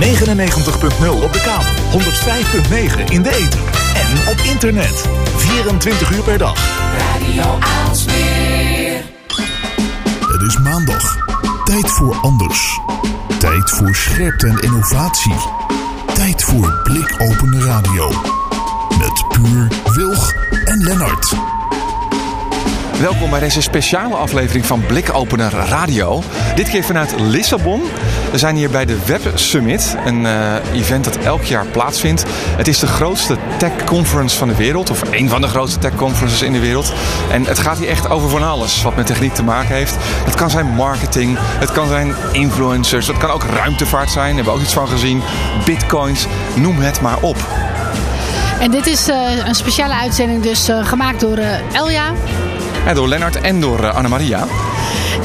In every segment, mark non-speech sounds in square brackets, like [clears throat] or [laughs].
99.0 op de kabel, 105.9 in de ether en op internet. 24 uur per dag. Radio Aalsmeer. Het is maandag. Tijd voor anders. Tijd voor scherpte en innovatie. Tijd voor blikopende radio. Met Puur, Wilg en Lennart. Welkom bij deze speciale aflevering van Blikopener Radio. Dit keer vanuit Lissabon. We zijn hier bij de Web Summit, een uh, event dat elk jaar plaatsvindt. Het is de grootste tech conference van de wereld, of een van de grootste tech conferences in de wereld. En het gaat hier echt over van alles wat met techniek te maken heeft. Het kan zijn marketing, het kan zijn influencers, het kan ook ruimtevaart zijn, daar hebben we ook iets van gezien. Bitcoins, noem het maar op. En dit is uh, een speciale uitzending dus uh, gemaakt door Elja. Ja, door Lennart en door uh, Annemaria.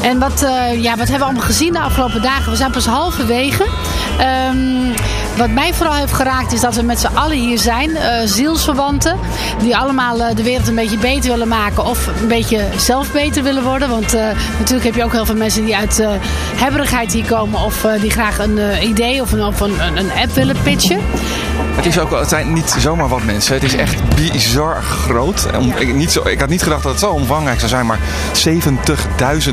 En wat, uh, ja, wat hebben we allemaal gezien de afgelopen dagen? We zijn pas halverwege. Um, wat mij vooral heeft geraakt is dat we met z'n allen hier zijn. Uh, zielsverwanten. Die allemaal de wereld een beetje beter willen maken. Of een beetje zelf beter willen worden. Want natuurlijk heb je ook heel veel mensen die uit hebberigheid hier komen. Of die graag een idee of, een, of een, een app willen pitchen. Het, is ook, het zijn niet zomaar wat mensen. Het is echt bizar groot. Ik, niet zo, ik had niet gedacht dat het zo omvangrijk zou zijn. Maar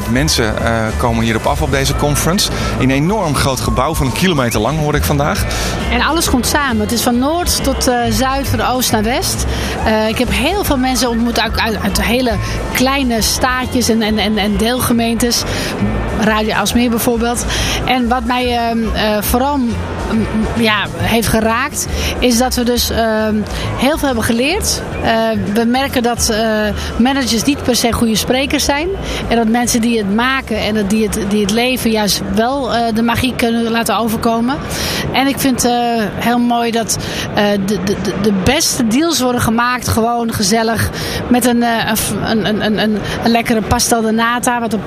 70.000 mensen komen hierop af op deze conference. In een enorm groot gebouw van een kilometer lang hoor ik vandaag. En alles komt samen. Het is van noord tot uh, zuid, van oost naar west. Uh, ik heb heel veel mensen ontmoet uit, uit, hele kleine staatjes en, en, en, en deelgemeentes. Radio Alsmeer bijvoorbeeld. En wat mij uh, vooral ja, heeft geraakt, is dat we dus uh, heel veel hebben geleerd. Uh, we merken dat uh, managers niet per se goede sprekers zijn. En dat mensen die het maken en dat die, het, die het leven juist wel de magie kunnen laten overkomen. En ik vind het heel mooi dat de, de, de beste deals worden gemaakt, gewoon gezellig. Met een, een, een, een, een, een lekkere pasta de nata, wat op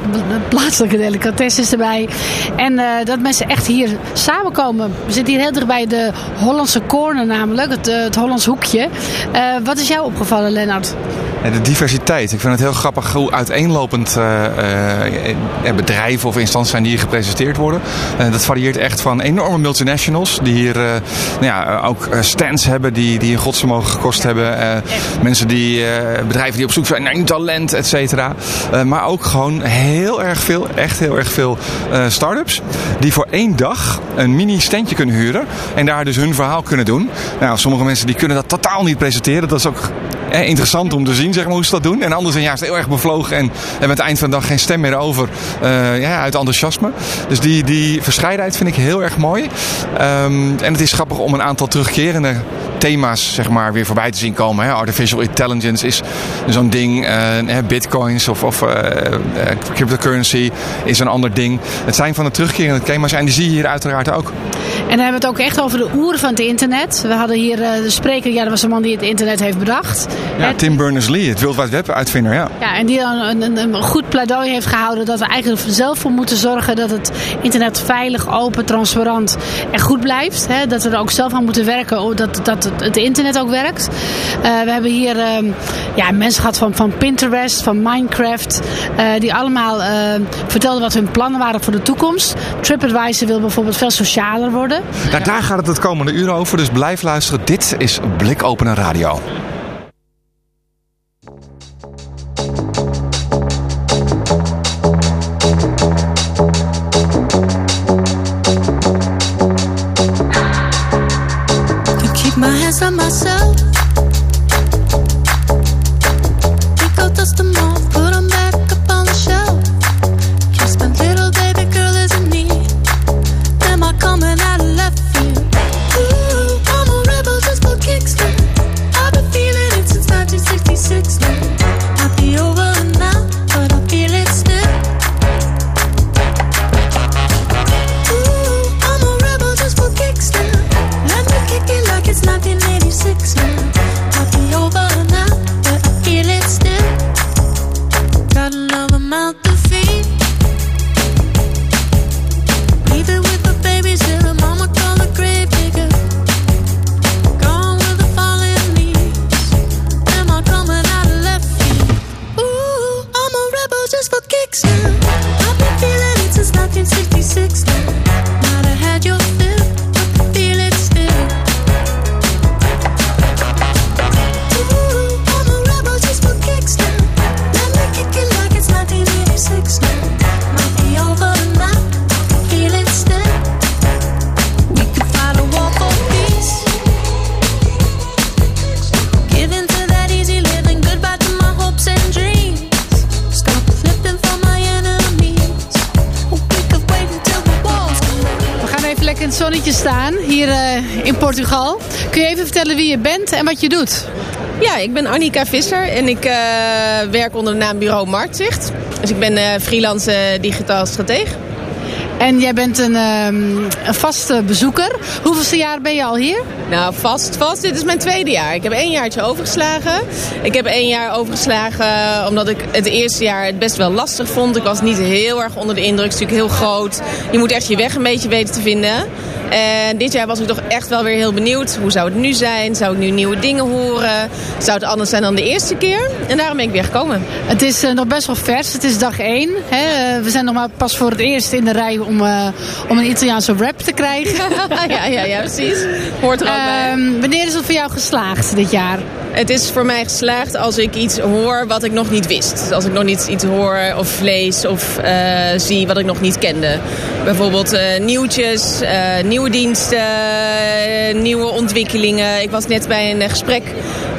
plaatselijke delicatesse is erbij. En dat mensen echt hier samenkomen. We zitten hier heel dicht bij de Hollandse corner namelijk, het, het Hollands hoekje. Uh, wat is jou opgevallen, Lennart? De diversiteit. Ik vind het heel grappig hoe uiteenlopend uh, uh, bedrijven of instanties zijn die hier gepresenteerd worden. Dat varieert echt van enorme multinationals die hier nou ja, ook stands hebben die, die een godsvermogen gekost hebben. mensen die, bedrijven die op zoek zijn naar nieuw talent, et cetera. maar ook gewoon heel erg veel, echt heel erg veel start-ups die voor één dag een mini standje kunnen huren en daar dus hun verhaal kunnen doen. Nou, sommige mensen die kunnen dat totaal niet presenteren. Dat is ook eh, interessant om te zien zeg maar, hoe ze dat doen. En anderen zijn juist heel erg bevlogen en hebben het eind van de dag geen stem meer over uh, ja, uit enthousiasme. Dus die, die verscheidenheid vind ik heel erg mooi. Um, en het is grappig om een aantal terugkerende thema's zeg maar, weer voorbij te zien komen. Hè. Artificial intelligence is zo'n ding. Uh, bitcoins of, of uh, cryptocurrency is een ander ding. Het zijn van de terugkerende thema's en die zie je hier uiteraard ook. En dan hebben we het ook echt over de oeren van het internet. We hadden hier de spreker, ja, dat was een man die het internet heeft bedacht. Ja, het, Tim Berners-Lee, het World Wide Web uitvinder, ja. Ja, en die dan een, een, een, goed pleidooi heeft gehouden dat we eigenlijk zelf voor moeten zorgen dat het internet veilig, open, transparant en goed blijft. Hè? Dat we er ook zelf aan moeten werken, dat, dat het internet ook werkt. Uh, we hebben hier uh, ja, mensen gehad van, van Pinterest, van Minecraft, uh, die allemaal vertelden wat hun plannen waren voor de toekomst. TripAdvisor wil bijvoorbeeld veel socialer worden. Daar gaat het het komende uur over, dus blijf luisteren. Dit is Blikopener Radio. Portugal. Kun je even vertellen wie je bent en wat je doet? Ja, ik ben Annika Visser en ik eh, werk onder de naam Bureau Marktzicht. Dus ik ben eh, freelance eh, digitaal strateeg. En jij bent een, ehm, een vaste bezoeker. Hoeveelste jaar ben je al hier? Nou, vast, vast. Dit is mijn tweede jaar. Ik heb één jaartje overgeslagen. Ik heb één jaar overgeslagen omdat ik het eerste jaar het best wel lastig vond. Ik was niet heel erg onder de indruk. Het is natuurlijk heel groot. Je moet echt je weg een beetje weten te vinden. En dit jaar was ik toch echt wel weer heel benieuwd. Hoe zou het nu zijn? Zou ik nu nieuwe dingen horen? Zou het anders zijn dan de eerste keer? En daarom ben ik weer gekomen. Het is eh, nog best wel vers. Het is dag één. Hè? Eh, we zijn nog maar pas voor het eerst in de rij om, eh, om een Italiaanse rap te krijgen. [laughs] ja, ja, ja, precies. Hoort er ook bij. Ehm, wanneer is het voor jou geslaagd dit jaar? Het is voor mij geslaagd als ik iets hoor wat ik nog niet wist. Dus als ik nog niet iets hoor of lees of eh, zie wat ik nog niet kende. Bijvoorbeeld eh, nieuwtjes, eh, nieuwe diensten, nieuwe ontwikkelingen. Ik was net bij een gesprek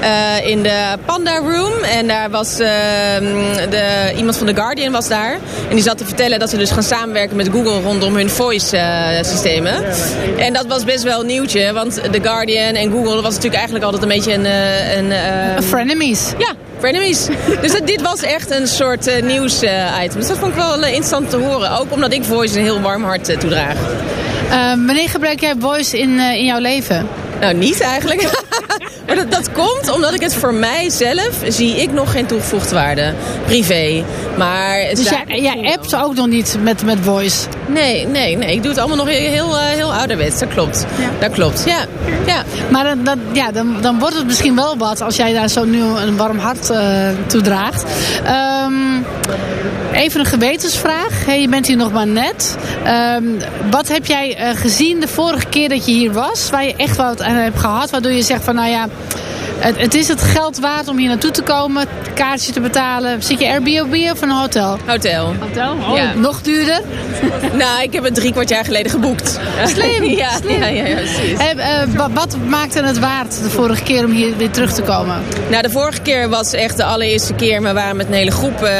eh, in de Panda Room. En daar was ehm, de, iemand van The Guardian was daar. En die zat te vertellen dat ze dus gaan samenwerken met Google rondom hun voice eh, systemen. En dat was best wel een nieuwtje. Want The Guardian en Google was natuurlijk eigenlijk altijd een beetje een... eh, een ehm, Frenemies. ja, frenemies. [laughs] dus dat, dit was echt een soort nieuws-item. dus dat vond ik wel interessant te horen. Ook omdat ik Voice een heel warm hart toedraag. Wanneer gebruik jij voice in, in jouw leven? Nou, niet eigenlijk. [laughs] [laughs] maar dat, dat komt omdat ik het voor mijzelf zie ik nog geen toegevoegde waarde. Privé. Maar het Dus jij, jij appt ook nog niet met, met voice? Nee, nee, nee. Ik doe het allemaal nog heel, heel, eh, heel ouderwets. Dat klopt. Dat klopt, ja. ja. Maar dan, dan, ja, dan, dan wordt het misschien wel wat als jij daar zo nu een warm hart eh toe draagt. Ehm, even een gewetensvraag. Hey, je bent hier nog maar net. Ehm, wat heb jij eh, gezien de vorige keer dat je hier was? Waar je echt wat aan hebt gehad? Waardoor je zegt van nou ja, het, het is het geld waard om hier naartoe te komen. Kaartje te betalen. Zit je Airbnb of een hotel? Hotel. Hotel? Oh, Ja. nog duurder. [laughs] Nou, ik heb het drie kwart jaar geleden geboekt. Slim, [laughs] ja, slim. Ja, ja, ja, precies. Eh, eh, wa- wat maakte het waard de vorige keer om hier weer terug te komen? Nou, de vorige keer was echt de allereerste keer. We waren met een hele groep eh,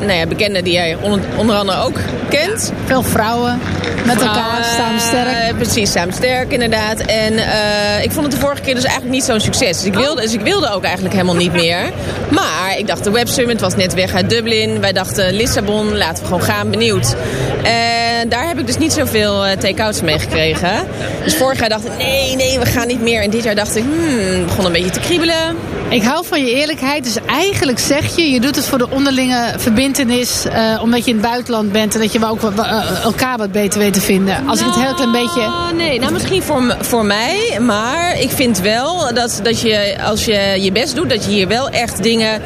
nou ja, bekenden die jij onder, onder andere ook kent. Veel vrouwen met elkaar samen sterk. Eh, precies, samen sterk inderdaad. En eh, ik vond het de vorige keer dus eigenlijk niet zo'n succes. Dus ik, wilde, dus ik wilde ook eigenlijk helemaal niet meer. Maar ik dacht, de Web Summit was net weg uit Dublin. Wij dachten, Lissabon, laten we gewoon gaan, benieuwd. En daar heb ik dus niet zoveel eh, take-outs mee gekregen. Dus vorig jaar dacht ik, nee, nee, we gaan niet meer. En dit jaar dacht ik, hmm, begon een beetje te kriebelen. Ik hou van je eerlijkheid. Dus eigenlijk zeg je, je doet het voor de onderlinge verbindenis. eh, omdat je in het buitenland bent. En dat je wel ook wat- eh, elkaar wat beter weet te vinden. Als ik het heel klein beetje... Nou, nee, nou misschien voor, voor mij. Maar ik vind wel dat, dat je, als je je best doet, dat je hier wel echt dingen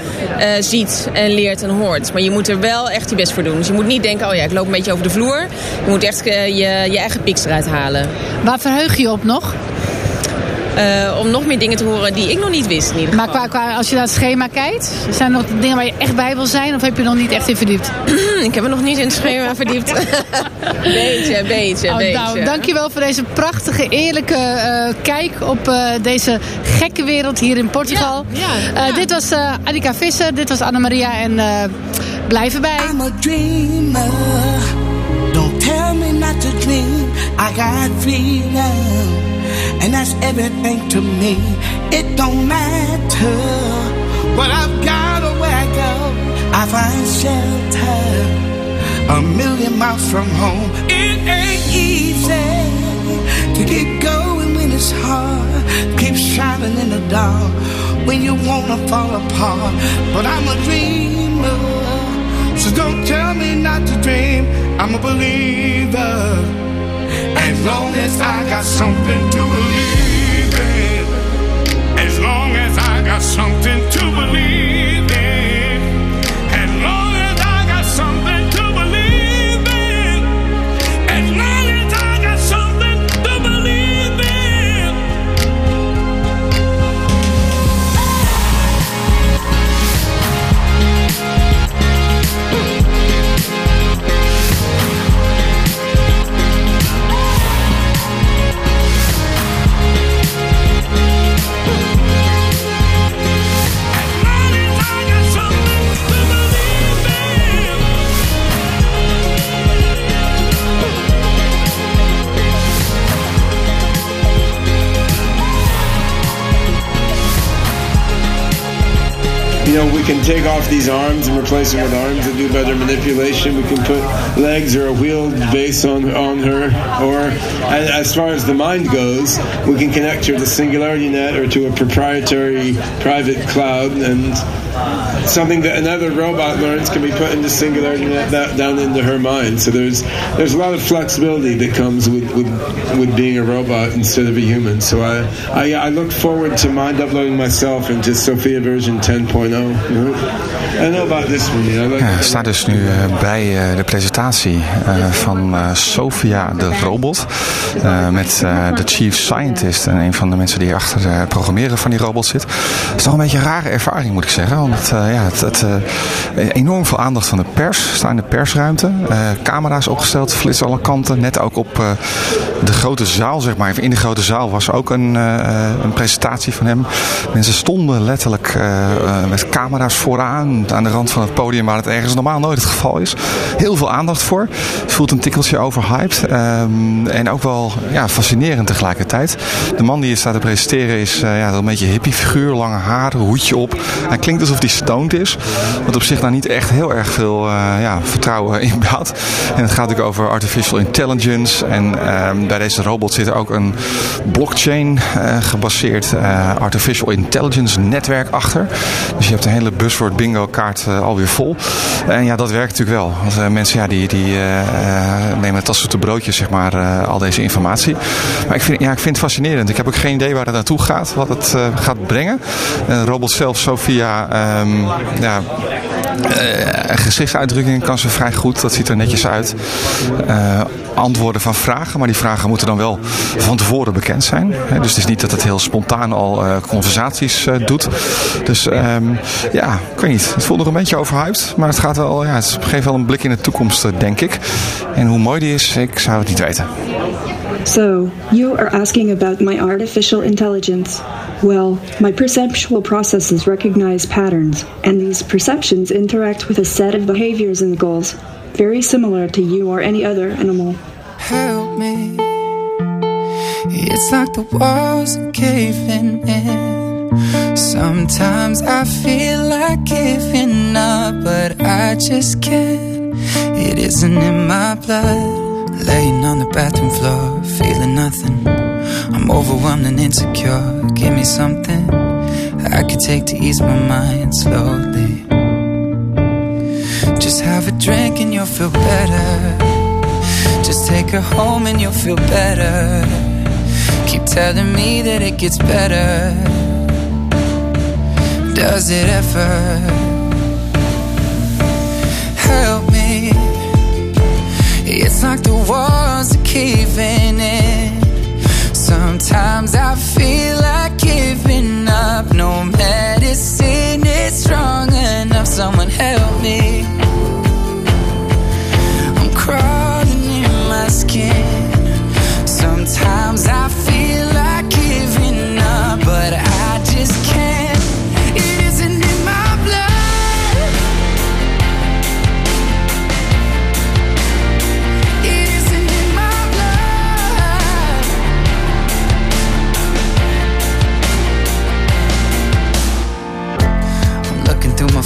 ziet en leert en hoort. Maar je moet er wel echt je best voor doen. Dus je moet niet denken, oh ja, ik loop een beetje over de vloer. Je moet echt eh, je, je eigen pieks eruit halen. Waar verheug je je op nog? Eh, om nog meer dingen te horen die ik nog niet wist in ieder Maar geval. qua, qua, als je naar het schema kijkt. Zijn er nog dingen waar je echt bij wil zijn? Of heb je er nog niet echt in verdiept? [clears throat] Ik heb me nog niet in het schema [laughs] verdiept. [laughs] beetje, beetje, Oh, beetje. nou, dankjewel voor deze prachtige, eerlijke eh, kijk op eh, deze gekke wereld hier in Portugal. Ja, ja, Eh, ja. dit was eh Annika Visser, dit was Annemaria en eh blijf erbij. I'm a dreamer. Not to dream. I got freedom. And that's everything to me. It don't matter what I've got or where I go. I find shelter a million miles from home. It ain't easy to keep going when it's hard. Keep shining in the dark when you wanna fall apart. But I'm a dreamer. So don't tell me not to dream. I'm a believer. As long as I got something to believe in. As long as I got something to believe you know, we can take off these arms and replace them with arms and do better manipulation. We can put legs or a wheeled base on on her, or as far as the mind goes, we can connect her to Singularity Net or to a proprietary private cloud and something that another robot learns can be put into that down into her mind. So there's there's a lot of flexibility that comes with, with, with being a robot instead of a human. So I, I, I look forward to mind uploading myself into Sophia version 10.0. I know about this one. You know, dus nu eh, bij eh, de presentatie eh, van Sophia de robot. met de chief scientist en een van de mensen die achter het programmeren van die robot zit. Het is toch een beetje een rare ervaring moet ik zeggen. Want eh, ja, het, eh, enorm veel aandacht van de pers. Staan in de persruimte. Eh, camera's opgesteld, flitsen alle kanten. Net ook op de grote zaal, zeg maar. In de grote zaal was ook een, een presentatie van hem. Mensen stonden letterlijk met camera's vooraan aan de rand van het podium waar het ergens normaal nooit het geval is. Heel veel aandacht voor. Het voelt een tikkeltje overhyped. Ehm, en ook wel ja, fascinerend tegelijkertijd. De man die hier staat te presenteren is ja, een beetje hippie figuur, lange haren, hoedje op. Hij klinkt alsof hij stoned is. Wat op zich nou niet echt heel erg veel eh, ja, vertrouwen inbouwt. En het gaat natuurlijk over artificial intelligence. En ehm, bij deze robot zit ook een blockchain eh, gebaseerd eh, artificial intelligence netwerk achter. Dus je hebt een hele buzzword bingo kaart alweer vol. En ja, dat werkt natuurlijk wel. Want mensen ja, die, die nemen het als zoete broodjes, zeg maar, al deze informatie. Maar ik vind, ja, ik vind het fascinerend. Ik heb ook geen idee waar het naartoe gaat, wat het gaat brengen. De robot zelf, Sophia, ehm, ja, eh, gezichtsuitdrukkingen kan ze vrij goed. Dat ziet er netjes uit. Eh, antwoorden van vragen, maar die vragen moeten dan wel van tevoren bekend zijn. Dus het is niet dat het heel spontaan al eh, conversaties doet. Dus ehm, ja, ik weet niet. Het voelt nog een beetje overhyped, maar het gaat wel, ja, het geeft wel een blik in de toekomst, denk ik. En hoe mooi die is, ik zou het niet weten. So, you are asking about my artificial intelligence. Well, my perceptual processes recognize patterns, and these perceptions interact with a set of behaviors and goals, very similar to you or any other animal. help me. It's like the walls are caving in. Sometimes I feel like giving up, but I just can't. It isn't in my blood. Laying on the bathroom floor, feeling nothing. I'm overwhelmed and insecure. Give me something I could take to ease my mind slowly. Just have a drink and you'll feel better. Just take her home and you'll feel better. Keep telling me that it gets better. Does it ever? It's like the walls are caving in. Sometimes I feel like giving up. No medicine is strong enough. Someone help me. I'm crawling in my skin. Sometimes I feel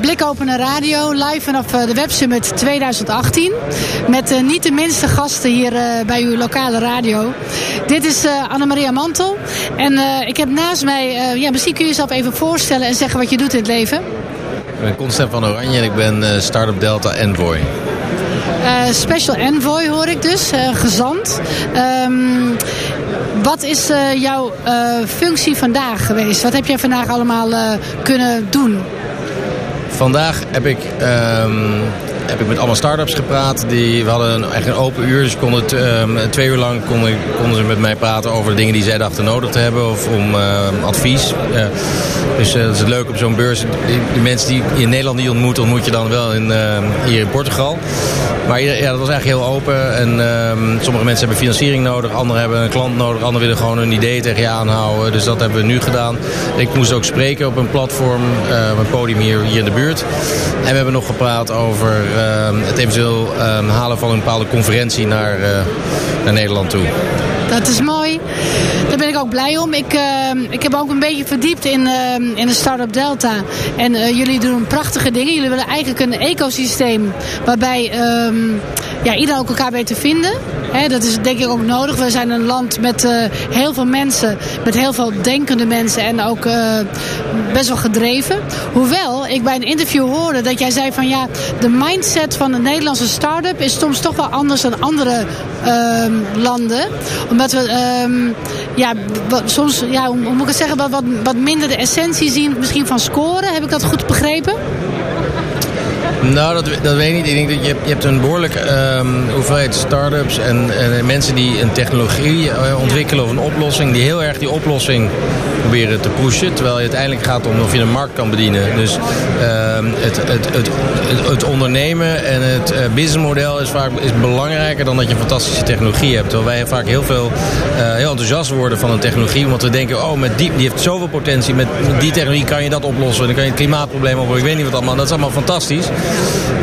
Blikopener Radio, live vanaf uh, de Websummit 2018. Met uh, niet de minste gasten hier bij uw lokale radio. Dit is Annemaria Mantel. En ik heb naast mij, ja, misschien kun je jezelf even voorstellen en zeggen wat je doet in het leven. Ik ben Constant van Oranje en ik ben Startup Delta Envoy. special Envoy hoor ik dus, gezant. Um, wat is uh, jouw uh, functie vandaag geweest? Wat heb jij vandaag allemaal uh, kunnen doen? Vandaag heb ik um, heb ik met allemaal start-ups gepraat. Die, we hadden een, echt een open uur. Dus konden um, twee uur lang konden, konden, ze met mij praten over de dingen die zij dachten nodig te hebben. Of om uh, advies. Dus uh, dat is leuk op zo'n beurs. De mensen die je in Nederland niet ontmoet, ontmoet je dan wel in, hier in Portugal. Maar ja, dat was eigenlijk heel open. En ehm, sommige mensen hebben financiering nodig. Anderen hebben een klant nodig. Anderen willen gewoon hun idee tegen je aanhouden. Dus dat hebben we nu gedaan. Ik moest ook spreken op een platform. een podium hier, hier in de buurt. En we hebben nog gepraat over Ehm, het eventueel ehm, halen van een bepaalde conferentie naar, eh, naar Nederland toe. Dat is mooi. Daar ben ik ook blij om. Ik, uh, ik heb ook een beetje verdiept in, uh, in de Startup Delta. En uh, jullie doen prachtige dingen. Jullie willen eigenlijk een ecosysteem waarbij um, ja, iedereen ook elkaar weet te vinden. Dat is denk ik ook nodig. We zijn een land met uh, heel veel mensen, met heel veel denkende mensen en ook uh, best wel gedreven. Hoewel ik bij een interview hoorde dat jij zei van ja, de mindset van een Nederlandse start-up is soms toch wel anders dan andere uh, landen. Omdat we um, ja, soms, ja, hoe moet ik het zeggen, wat, wat minder de essentie zien misschien van scoren. Heb ik dat goed begrepen? Nou, dat, dat weet ik niet. Ik denk dat je, je hebt een behoorlijke um, hoeveelheid start-ups en, en, mensen die een technologie uh, ontwikkelen of een oplossing, die heel erg die oplossing proberen te pushen. Terwijl het uiteindelijk gaat om of je een markt kan bedienen. Dus uh, het, het, het, het, ondernemen en het uh, businessmodel is vaak is belangrijker dan dat je fantastische technologie hebt. Terwijl wij vaak heel veel uh, heel enthousiast worden van een technologie. Omdat we denken, oh, met die, die heeft zoveel potentie. Met die technologie kan je dat oplossen. Dan kan je het klimaatprobleem oplossen. Ik weet niet wat allemaal. Dat is allemaal fantastisch.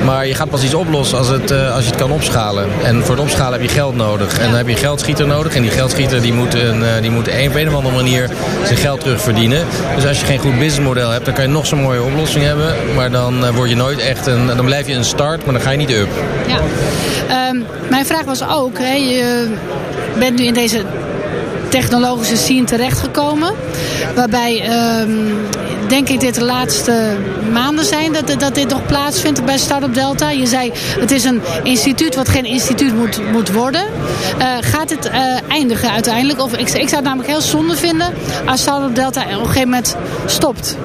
Maar je gaat pas iets oplossen als, het, uh, als je het kan opschalen. En voor het opschalen heb je geld nodig. En dan heb je geldschieter nodig. En die geldschieter die moet, een, uh, die moet op een of andere manier zijn geld terugverdienen. Dus als je geen goed businessmodel hebt, dan kan je nog zo'n mooie oplossing hebben. Maar dan uh, word je nooit echt een. Dan blijf je een start, maar dan ga je niet up. Ja. Um, mijn vraag was ook, hè, je bent nu in deze technologische scene terechtgekomen. Waarbij um, denk ik dit de laatste maanden zijn dat, dat dit nog plaatsvindt bij Startup Delta. Je zei het is een instituut wat geen instituut moet, moet worden. Uh, gaat het uh, eindigen uiteindelijk? Of, ik, ik zou het namelijk heel zonde vinden als Startup Delta op een gegeven moment stopt.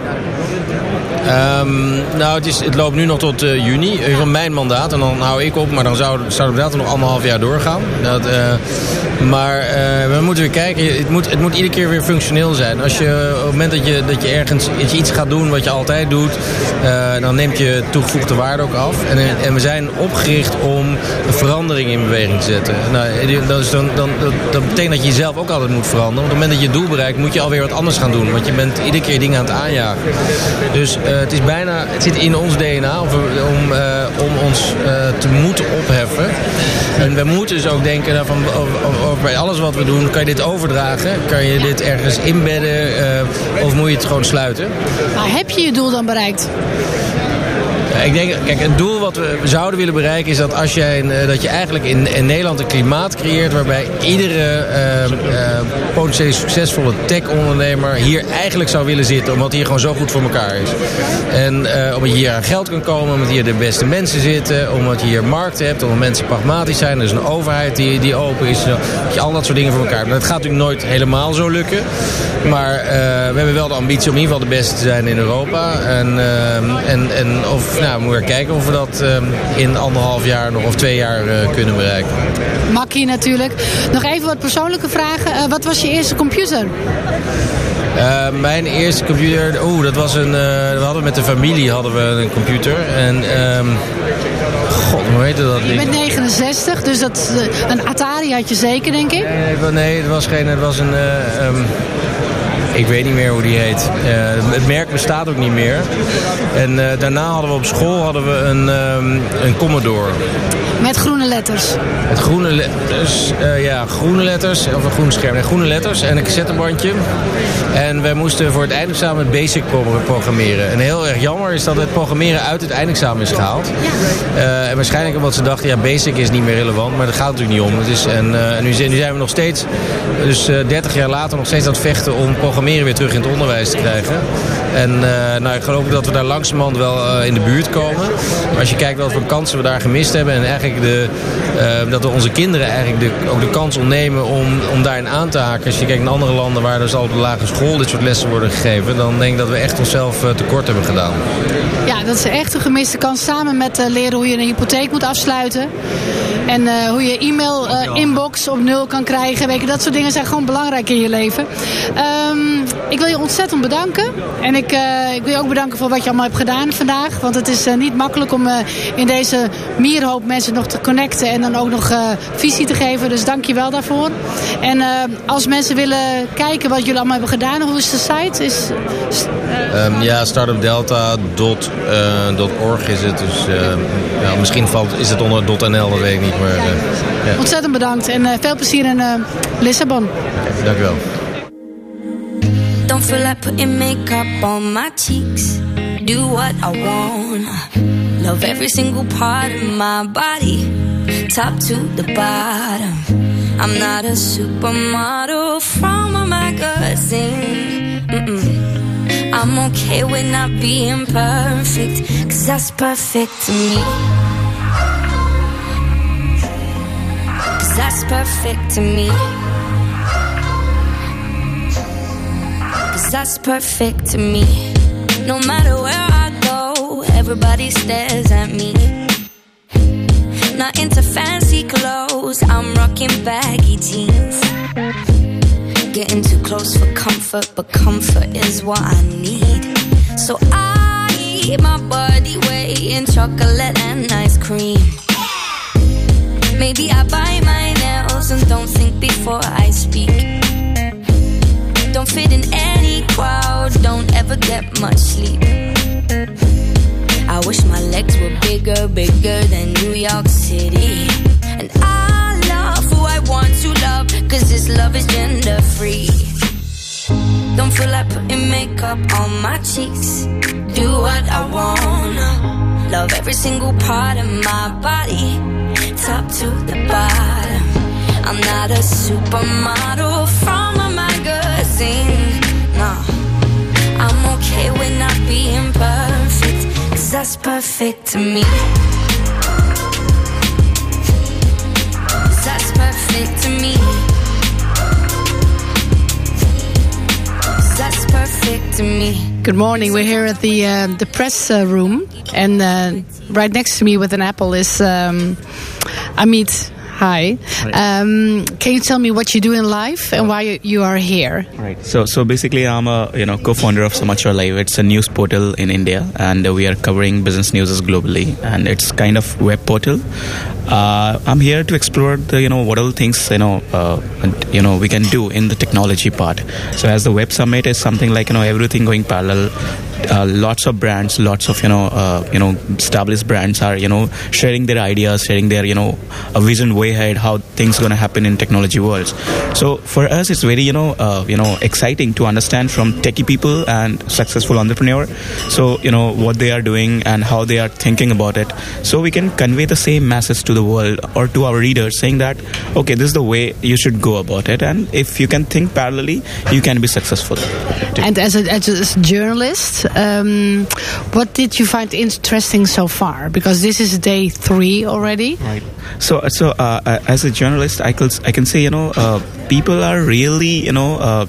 Um, nou, het, is, het loopt nu nog tot uh, juni van mijn mandaat. En dan hou ik op, maar dan zou Startup Delta nog anderhalf jaar doorgaan. Dat, maar uh, we moeten weer kijken. Het moet, het moet iedere keer weer functioneel zijn. Als je op het moment dat je, dat je ergens iets gaat doen wat je altijd doet, dan neemt je toegevoegde waarde ook af. En, en we zijn opgericht om een verandering in beweging te zetten. Nou, dat, is dan, dan, betekent dat je jezelf ook altijd moet veranderen. Want op het moment dat je het doel bereikt, moet je alweer wat anders gaan doen. Want je bent iedere keer dingen aan het aanjagen. Dus het, is bijna, het zit in ons DNA om, om, om ons te moeten opheffen. En we moeten dus ook denken nou, van, bij alles wat we doen, kan je dit overdragen? Kan je dit ergens inbedden? Uh, of moet je het gewoon sluiten? Heb je je doel dan bereikt? Ik denk, kijk, een doel wat we zouden willen bereiken is dat als jij, dat je eigenlijk in, in Nederland een klimaat creëert waarbij iedere uh, uh, potentieel succesvolle tech-ondernemer hier eigenlijk zou willen zitten, omdat hier gewoon zo goed voor elkaar is. En uh, omdat je hier aan geld kan komen, omdat hier de beste mensen zitten, omdat je hier markt hebt, omdat mensen pragmatisch zijn, is een overheid die, die open is, dat je al dat soort dingen voor elkaar hebt. Dat gaat natuurlijk nooit helemaal zo lukken, maar we hebben wel de ambitie om in ieder geval de beste te zijn in Europa. En, en, en of, nou, we moeten kijken of we dat in anderhalf jaar nog of twee jaar kunnen bereiken. Makkie natuurlijk. Nog even wat persoonlijke vragen. Uh, wat was je eerste computer? Uh, mijn eerste computer, oeh, dat was een, uh, we hadden met de familie hadden we een computer. En, um, god, hoe heette dat? Je bent 69, dus dat, een Atari had je zeker, denk ik? Nee, nee, nee het was geen, het was een... Um, Ik weet niet meer hoe die heet. Eh, het merk bestaat ook niet meer. En eh, daarna hadden we op school hadden we een, ehm, een Commodore. Met groene letters. Met groene letters, eh, ja, groene letters, of een groen scherm. Nee, groene letters en een cassettebandje. En wij moesten voor het eindexamen Basic pro- programmeren. En heel erg jammer is dat het programmeren uit het eindexamen is gehaald. Eh, en waarschijnlijk omdat ze dachten, ja, Basic is niet meer relevant. Maar dat gaat natuurlijk niet om. Het is, en eh, nu, zijn, nu zijn we nog steeds, dus eh 30 jaar later, nog steeds aan het vechten om programmeren weer terug in het onderwijs te krijgen. En eh, nou, ik geloof dat we daar langzamerhand wel eh, in de buurt komen. Maar als je kijkt wat voor kansen we daar gemist hebben... en eigenlijk de, eh, dat we onze kinderen eigenlijk de, ook de kans ontnemen om, om daarin aan te haken. Als je kijkt naar andere landen waar dus al op de lagere school dit soort lessen worden gegeven... dan denk ik dat we echt onszelf tekort hebben gedaan. Ja, dat is echt een gemiste kans. Samen met eh, leren hoe je een hypotheek moet afsluiten. En eh, hoe je e-mail eh, inbox op nul kan krijgen. Weet je, dat soort dingen zijn gewoon belangrijk in je leven. Ehm, ik wil je ontzettend bedanken. En ik, eh, ik wil je ook bedanken voor wat je allemaal hebt gedaan vandaag. Want het is niet makkelijk om eh, in deze mierhoop mensen nog te connecten. En dan ook nog eh, visie te geven. Dus dank je wel daarvoor. En eh, als mensen willen kijken wat jullie allemaal hebben gedaan. Hoe is de site? Is, Ehm, ja, startupdelta.org is het. Dus eh, ja, misschien valt, is het onder .nl, dat weet ik niet. Maar eh, ja. Ontzettend bedankt. En eh, veel plezier in eh, Lissabon. Dank je wel. Don't feel like putting makeup on my cheeks. Do what I want. Love every single part of my body. Top to the bottom. I'm not a supermodel from a magazine. Mm-mm. I'm okay with not being perfect. Cause that's perfect to me. Cause that's perfect to me. Cause that's perfect to me. No matter where I go, everybody stares at me. Not into fancy clothes, I'm rocking baggy jeans. Getting too close for comfort, but comfort is what I need. So I eat my body weight in chocolate and ice cream. Maybe I bite my nails and don't think before I speak. Don't fit in any crowd, don't ever get much sleep. I wish my legs were bigger, bigger than New York City. I want to love, cause this love is gender free. Don't feel like putting makeup on my cheeks. Do what I wanna. Love every single part of my body, top to the bottom. I'm not a supermodel from a magazine. No, I'm okay with not being perfect, cause that's perfect to me. Good morning. We're here at the uh, the press uh, room, and uh, right next to me with an apple is um, Amit. Hi. Um, can you tell me what you do in life and why you- you are here? Right. So, so basically, I'm a you know co-founder of Samachar Live. It's a news portal in India, and we are covering business news globally. And it's kind of web portal. Uh, I'm here to explore the you know what all things you know uh, and, you know we can do in the technology part. So, as the web summit is something like you know everything going parallel. Uh, lots of brands, lots of you know uh, you know established brands are you know sharing their ideas, sharing their you know a vision way ahead how things going to happen in technology worlds. So for us, it's very you know uh, you know exciting to understand from techie people and successful entrepreneur. So you know what they are doing and how they are thinking about it. So we can convey the same message to the world or to our readers, saying that okay, this is the way you should go about it, and if you can think parallelly, you can be successful. And as a, as a, as a journalist, um, what did you find interesting so far? Because this is day three already. Right. So, so uh, uh, as a journalist, I could I can say you know uh, people are really you know uh,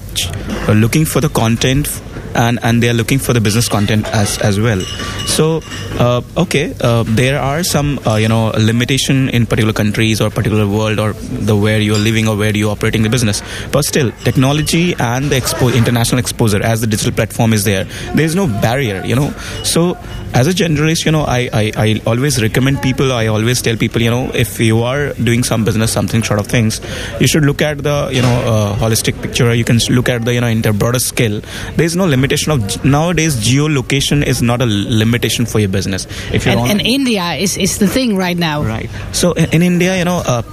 uh, looking for the content and and they are looking for the business content as as well. So uh, okay, uh, there are some uh, you know limitation in particular countries or particular world or the where you are living or where you are operating the business. But still, technology and the expo- international exposure as the digital platform is there, there is no barrier. You know, so as a generalist, you know, I, I, I always recommend people, I always tell people, you know, if you are doing some business, something sort of things, you should look at the, you know, uh, holistic picture. You can look at the, you know, inter broader scale. There is no limitation of, nowadays, geolocation is not a limitation for your business. If you're And, on, and India is, is the thing right now. Right. So in, in India, you know, uh,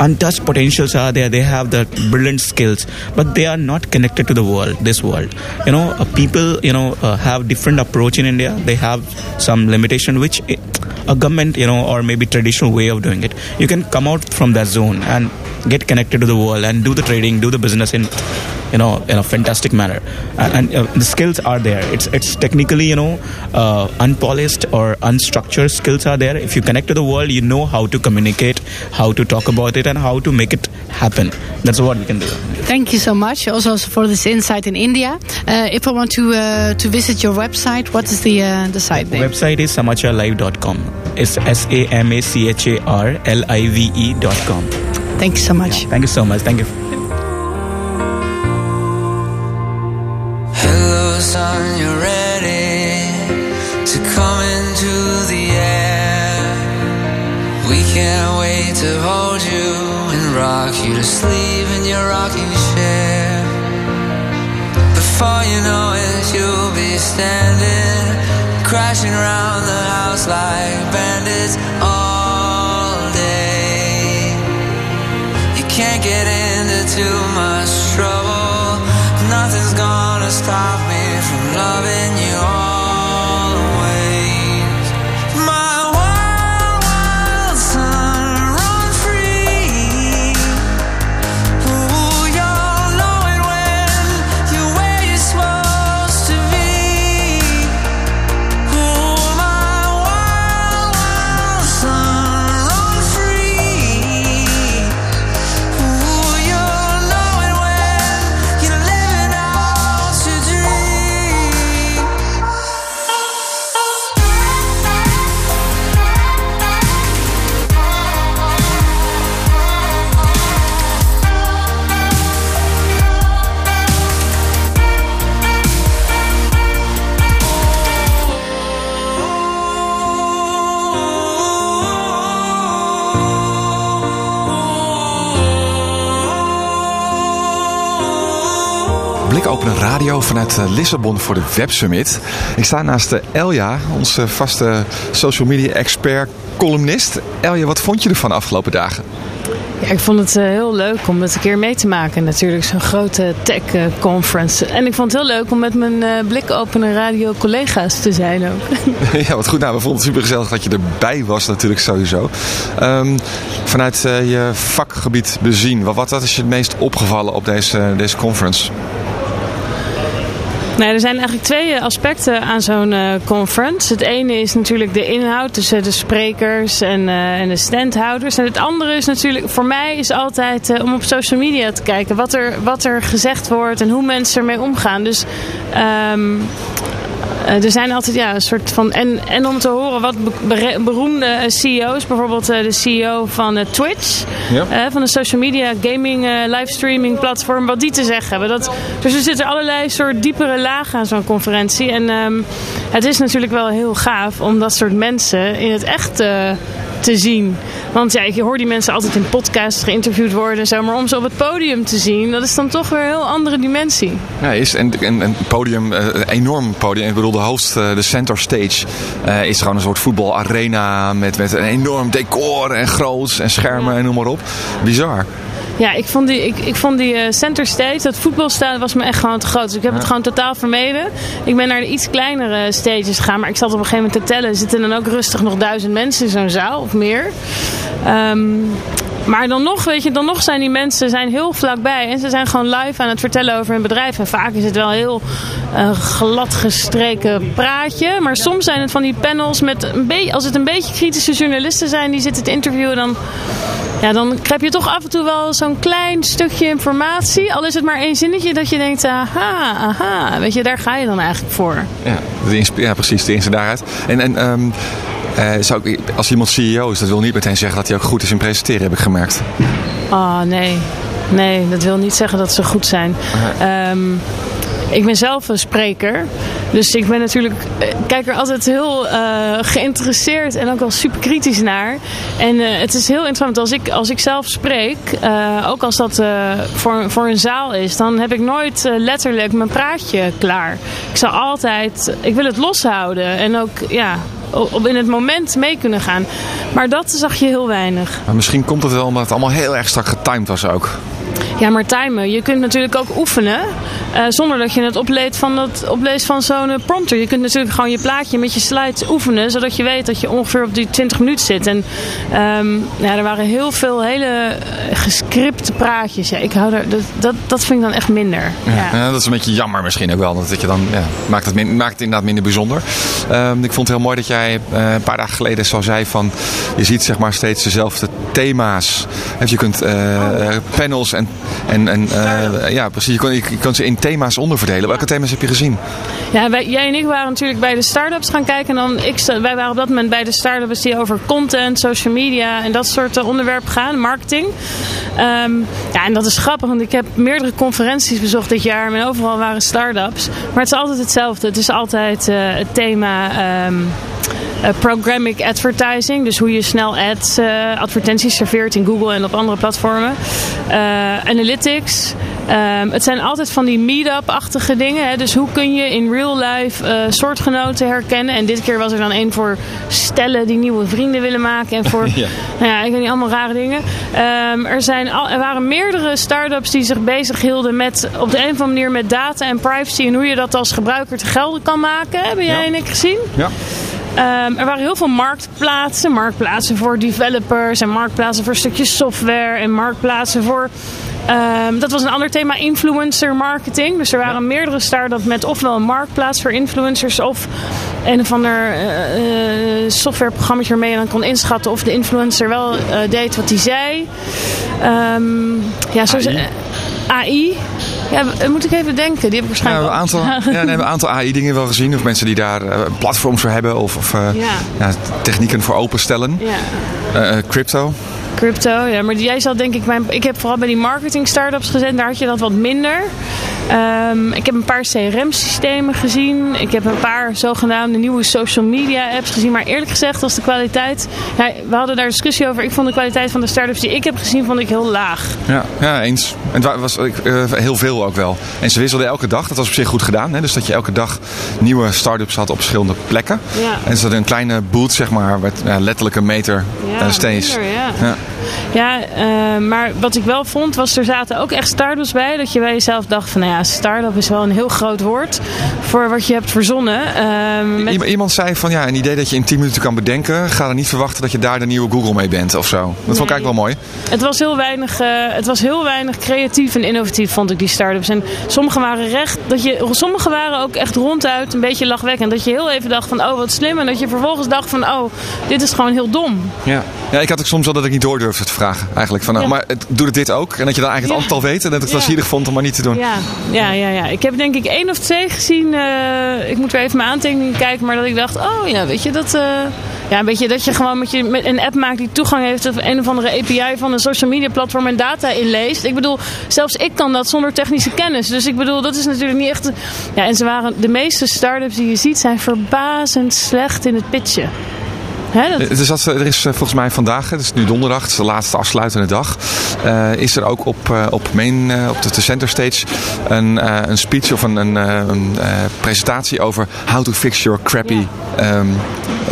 untouched potentials are there. They have the brilliant skills, but they are not connected to the world, this world. You know, uh, people, you know, uh, have different approach in India. They have some limitation which a government, you know, or maybe traditional way of doing it. You can come out from that zone and get connected to the world and do the trading, do the business in you know in a fantastic manner. And, and uh, the skills are there. It's it's technically you know uh, unpolished or unstructured skills are there. If you connect to the world you know how to communicate how to talk about it and how to make it happen. That's what we can do. Thank you so much. Also for this insight in India. Uh, if I want to uh, to visit your website, what is the uh, the site name? website is samacharlive.com it's s-a-m-a-c-h-a-r-l-i-v-e dot com. Thank you so much. Thank you so much. Thank you can't wait to hold you and rock you to sleep in your rocking chair. Before you know it, you'll be standing, crashing around the house like bandits all day. You can't get into too much trouble. Nothing's gonna stop me from loving you always. Blikopener radio vanuit eh, Lissabon voor de Web Summit. Ik sta naast eh, Elja, onze vaste social media expert, columnist. Elja, wat vond je ervan de afgelopen dagen? Ja, ik vond het eh, heel leuk om het een keer mee te maken. Natuurlijk zo'n grote tech eh, conference. En ik vond het heel leuk om met mijn eh blikopener radio collega's te zijn ook. [laughs] [laughs] ja, wat goed. Nou, we vonden het super gezellig dat je erbij was natuurlijk sowieso. Ehm, vanuit je vakgebied bezien, wat, wat is je het meest opgevallen op deze, deze conference? Nou, er zijn eigenlijk twee eh, aspecten aan zo'n eh, conference. Het ene is natuurlijk de inhoud tussen de sprekers en, eh, en de standhouders. En het andere is natuurlijk, voor mij is altijd om op social media te kijken wat er, wat er gezegd wordt en hoe mensen ermee omgaan. Dus ehm, eh, er zijn altijd ja, een soort van. En, en om te horen wat beroemde eh, CEO's, bijvoorbeeld eh, de CEO van eh, Twitch, Ja. eh, van de social media gaming eh, livestreaming platform, wat die te zeggen hebben. Dat, dus er zitten allerlei soort diepere lagen aan zo'n conferentie. En ehm, het is natuurlijk wel heel gaaf om dat soort mensen in het echt eh, te zien. Want ja, je hoort die mensen altijd in podcasts geïnterviewd worden en zo, maar om ze op het podium te zien, dat is dan toch weer een heel andere dimensie. Ja, is en, en, en podium, eh, een enorm podium. Ik bedoel, de host, eh, de center stage, eh, is gewoon een soort voetbalarena met, met een enorm decor en groots en schermen en noem maar op. Bizar. Ja, ik vond die, ik, ik vond die eh, center stage, dat voetbalstadion, was me echt gewoon te groot. Dus ik heb het gewoon totaal vermeden. Ik ben naar de iets kleinere stages gegaan, maar ik zat op een gegeven moment te tellen. Er zitten dan ook rustig nog duizend mensen in zo'n zaal of meer. Ehm, maar dan nog, weet je, dan nog zijn die mensen zijn heel vlakbij. En ze zijn gewoon live aan het vertellen over hun bedrijf. En vaak is het wel heel eh, glad gestreken praatje. Maar soms zijn het van die panels met een beetje, als het een beetje kritische journalisten zijn die zitten te interviewen, dan ja, dan heb je toch af en toe wel zo'n klein stukje informatie. Al is het maar één zinnetje dat je denkt, aha, aha. Weet je, daar ga je dan eigenlijk voor. Ja, de ja precies, de ins en daaruit. En, en eh, zou ik, als iemand CEO is, dat wil niet meteen zeggen dat hij ook goed is in presenteren, heb ik gemerkt. Oh, nee. Nee, dat wil niet zeggen dat ze goed zijn. Ehm, ik ben zelf een spreker. Dus ik ben natuurlijk, eh, kijk er altijd heel eh, geïnteresseerd en ook wel super kritisch naar. En het is heel interessant, als ik, als ik zelf spreek, ook als dat voor, voor een zaal is, dan heb ik nooit letterlijk mijn praatje klaar. Ik zal altijd, ik wil het loshouden en ook, ja, op in het moment mee kunnen gaan. Maar dat zag je heel weinig. Maar misschien komt het wel omdat het allemaal heel erg strak getimed was ook. Ja, maar timen. Je kunt natuurlijk ook oefenen. eh, zonder dat je het opleest van, dat, opleest van zo'n eh, prompter. Je kunt natuurlijk gewoon je plaatje met je slides oefenen. Zodat je weet dat je ongeveer op die 20 minuten zit. En ehm, ja, er waren heel veel hele eh, gescripte praatjes. Ja, ik hou er, dat, dat, dat vind ik dan echt minder. Ja. Ja, dat is een beetje jammer misschien ook wel. Dat je dan, ja, maakt, het min- maakt het inderdaad minder bijzonder. Ehm, ik vond het heel mooi dat jij een paar dagen geleden zo zei van... Je ziet zeg maar steeds dezelfde thema's. Je kunt panels en... en, en eh, ja, precies. Je je kunt ze in thema's onderverdelen. Welke thema's heb je gezien? Ja, wij, jij en ik waren natuurlijk bij de start-ups gaan kijken. En dan, ik, wij waren op dat moment bij de start-ups die over content, social media en dat soort eh, onderwerpen gaan, marketing. Ehm, ja, en dat is grappig, want ik heb meerdere conferenties bezocht dit jaar. En overal waren start-ups. Maar het is altijd hetzelfde. Het is altijd eh, het thema... ehm, eh, programmatic advertising, dus hoe je snel ads, advertenties serveert in Google en op andere platformen. Analytics. Ehm, het zijn altijd van die meet-up-achtige dingen. Hè? Dus hoe kun je in real life eh, soortgenoten herkennen? En dit keer was er dan één voor stellen die nieuwe vrienden willen maken. En voor, [laughs] Ja. nou ja, ik weet niet, allemaal rare dingen. Ehm, er, zijn al, er waren meerdere start-ups die zich bezig hielden met, op de een of andere manier met data en privacy. En hoe je dat als gebruiker te gelden kan maken. Hebben jij Ja. en ik gezien? Ja. Ehm, er waren heel veel marktplaatsen. Marktplaatsen voor developers en marktplaatsen voor stukjes software en marktplaatsen voor... ehm, dat was een ander thema, influencer marketing. Dus er waren meerdere start-ups met ofwel een marktplaats voor influencers of een of ander eh, eh, softwareprogramma waarmee je dan kon inschatten of de influencer wel eh, deed wat hij zei. Ehm, ja, zo AI. AI. Ja, moet ik even denken. Die heb ik Ja, waarschijnlijk een aantal, ja, nee, hebben een aantal AI-dingen wel gezien. Of mensen die daar platforms voor hebben. Of, of Ja. ja, technieken voor openstellen. Ja. Crypto. Crypto, ja, maar jij zat denk ik bij. Ik heb vooral bij die marketing startups gezeten, daar had je dat wat minder. Ehm, ik heb een paar CRM-systemen gezien. Ik heb een paar zogenaamde nieuwe social media apps gezien. Maar eerlijk gezegd was de kwaliteit. Ja, we hadden daar discussie over. Ik vond de kwaliteit van de startups die ik heb gezien, vond ik heel laag. Ja, ja eens. En het wa- was eh, heel veel ook wel. En ze wisselden elke dag. Dat was op zich goed gedaan. Hè? Dus dat je elke dag nieuwe start-ups had op verschillende plekken. Ja. En ze hadden een kleine boot, zeg maar, met letterlijk een meter Ja, eh, steeds. minder, ja. Ja. Ja, eh, maar wat ik wel vond, was er zaten ook echt start-ups bij. Dat je bij jezelf dacht van, nou ja, start-up is wel een heel groot woord voor wat je hebt verzonnen. Ehm, met- Iemand zei van ja, een idee dat je in 10 minuten kan bedenken. Ga er niet verwachten dat je daar de nieuwe Google mee bent of zo. Dat vond ik eigenlijk wel mooi. Het was, heel weinig, eh, het was heel weinig creatief en innovatief, vond ik, die start-ups. En sommige waren recht, dat je, sommige waren ook echt ronduit een beetje lachwekkend. Dat je heel even dacht van, oh wat slim. En dat je vervolgens dacht van, oh, dit is gewoon heel dom. Ja. ja, ik had ook soms wel dat ik niet door durfde vragen eigenlijk. Van, nou, Ja. Maar doe het dit ook? En dat je dan eigenlijk het aantal weet. En dat ik het Ja. zielig vond om maar niet te doen. Ja, ja, ja, ja. Ik heb denk ik één of twee gezien. eh, ik moet weer even mijn aantekeningen kijken. Maar dat ik dacht, oh ja, weet je, dat... eh, ja, weet je, dat je gewoon met, je, met een app maakt die toegang heeft tot een of andere API van een social media platform en data inleest. Ik bedoel, zelfs ik kan dat zonder technische kennis. Dus ik bedoel, dat is natuurlijk niet echt... Ja, en ze waren, de meeste start-ups die je ziet zijn verbazend slecht in het pitchen. Hè, dat, Er, zat, er is eh, volgens mij vandaag, het is nu donderdag, het is de laatste afsluitende dag. eh, is er ook op, eh, op, main, eh, op de, de center stage een, eh, een speech of een, een, eh, een eh, presentatie over how to fix your crappy ehm,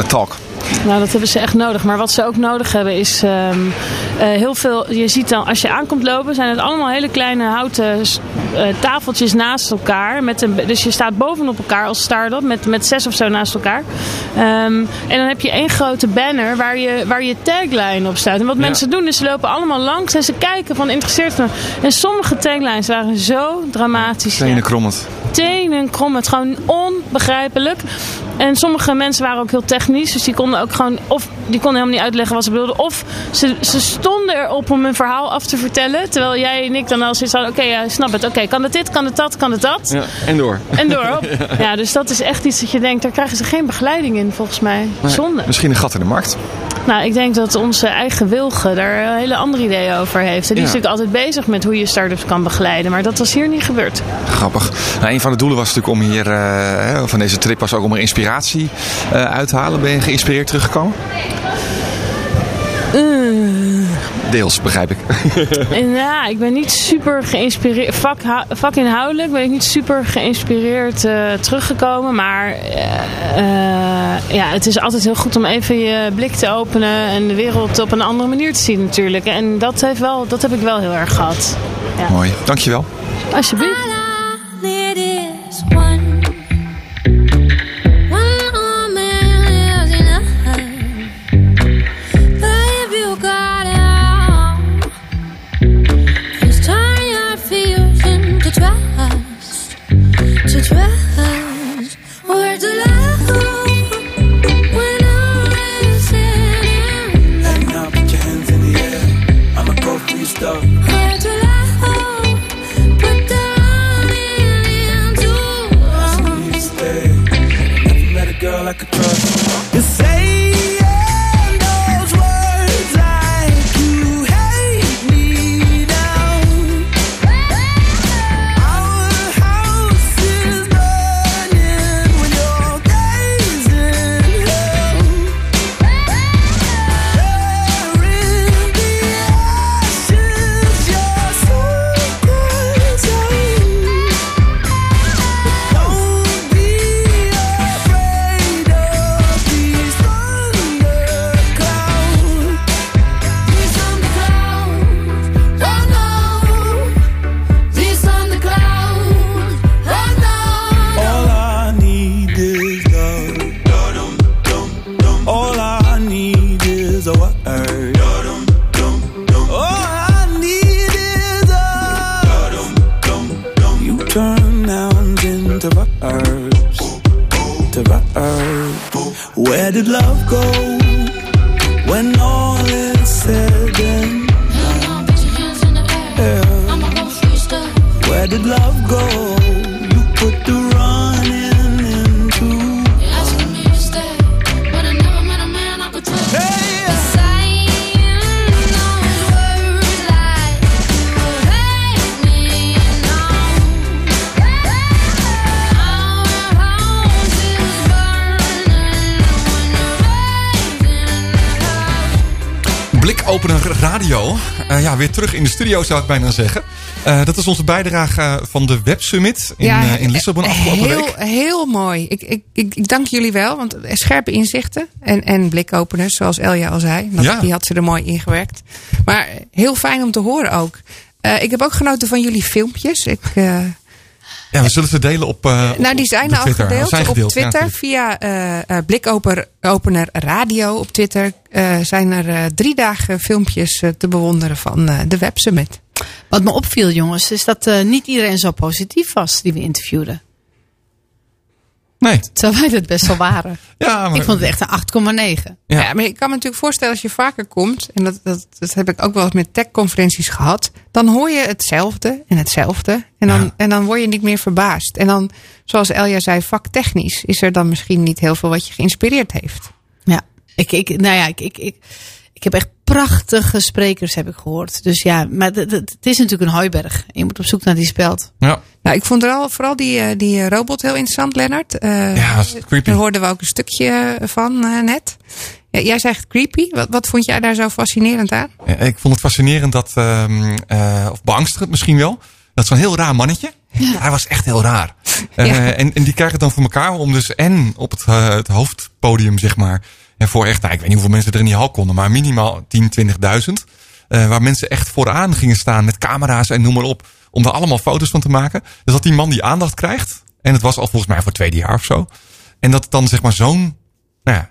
talk. Nou, dat hebben ze echt nodig. Maar wat ze ook nodig hebben is ehm, eh, heel veel. Je ziet dan, als je aankomt lopen, zijn het allemaal hele kleine houten eh, tafeltjes naast elkaar. Met een, dus je staat bovenop elkaar als start-up met, met zes of zo naast elkaar. Ehm, en dan heb je één grote banner waar je, waar je tagline op staat. En wat Ja. mensen doen is ze lopen allemaal langs en ze kijken van interesseert me. En sommige taglines waren zo dramatisch. Tenen krommend. Tenen krom. Het gewoon onbegrijpelijk. En sommige mensen waren ook heel technisch. Dus die konden ook gewoon, of die konden helemaal niet uitleggen wat ze bedoelden. Of ze, ze stonden erop om een verhaal af te vertellen. Terwijl jij en ik dan al zoiets hadden, oké, ja, snap het. Oké, kan het dit, kan het dat, kan het dat. Ja, en door. En door. [laughs] Ja, dus dat is echt iets dat je denkt, daar krijgen ze geen begeleiding in volgens mij. Nee, Zonde. Misschien een gat in de markt. Nou, ik denk dat onze eigen Wilge daar een hele andere ideeën over heeft. En die Ja. is natuurlijk altijd bezig met hoe je start-ups kan begeleiden. Maar dat was hier niet gebeurd. Grappig. Nou, een van de doelen was natuurlijk om hier, eh, van deze trip was ook om er inspiratie eh, uit te halen. Ben je geïnspireerd teruggekomen? Deels, begrijp ik. [laughs] Ja, ik ben niet super geïnspireerd. Vak, vakinhoudelijk ben ik niet super geïnspireerd eh, teruggekomen. Maar eh, eh, ja, het is altijd heel goed om even je blik te openen en de wereld op een andere manier te zien natuurlijk. En dat, heeft wel, dat heb ik wel heel erg gehad. Ja. Mooi, dankjewel. Alsjeblieft. Blikopener radio. Eh, ja, weer terug in de studio zou ik bijna zeggen. Eh, dat is onze bijdrage van de Web Summit in, Ja, eh, in Lissabon afgelopen heel, week. Heel mooi. Ik, ik, ik, ik dank jullie wel, want scherpe inzichten en, en blikopeners, zoals Elja al zei. Dat, Ja. Die had ze er mooi ingewerkt. Maar heel fijn om te horen ook. Ik heb ook genoten van jullie filmpjes. Ik, Ja, we zullen ze delen op. eh, nou, die zijn al Twitter. gedeeld Zijn op gedeeld, ja, Twitter. natuurlijk. via eh eh, Blikopener Radio op Twitter eh, zijn er eh, drie dagen filmpjes te bewonderen van eh, de Web Summit. Wat me opviel, jongens, is dat eh, niet iedereen zo positief was die we interviewden. Nee. Terwijl wij het best wel waren. [laughs] Ja, maar- Ik vond het echt een 8,9. Ja. maar ik kan me natuurlijk voorstellen als je vaker komt, en dat, dat, dat heb ik ook wel eens met tech-conferenties gehad, dan hoor je hetzelfde en hetzelfde. En dan, en dan word je niet meer verbaasd. En dan, zoals Elja zei, vaktechnisch is er dan misschien niet heel veel wat je geïnspireerd heeft. Ja, ik, ik, nou ja, ik, ik, ik, ik heb echt prachtige sprekers heb ik gehoord. Dus ja, maar het- is natuurlijk een hooiberg. Je moet op zoek naar die speld. Ja. Nou, ik vond vooral, vooral die, eh, die robot heel interessant, Lennart. Eh, Ja, dat is creepy. Daar hoorden we ook een stukje van eh, net. Ja, jij zegt creepy. Wat, wat vond jij daar zo fascinerend aan? Ja, ik vond het fascinerend dat, ehm, eh, of beangstigend misschien wel, dat zo'n heel raar mannetje. Hij was echt heel raar. Eh, Ja. en, en die krijgen het dan voor elkaar om dus en op het, eh, het hoofdpodium, zeg maar. En voor echt, nou, ik weet niet hoeveel mensen er in die hal konden, maar minimaal 10, 20.000. eh, waar mensen echt vooraan gingen staan met camera's en noem maar op. Om er allemaal foto's van te maken. Dus dat die man die aandacht krijgt. En het was al volgens mij voor het tweede jaar of zo. En dat het dan zeg maar zo'n, nou ja,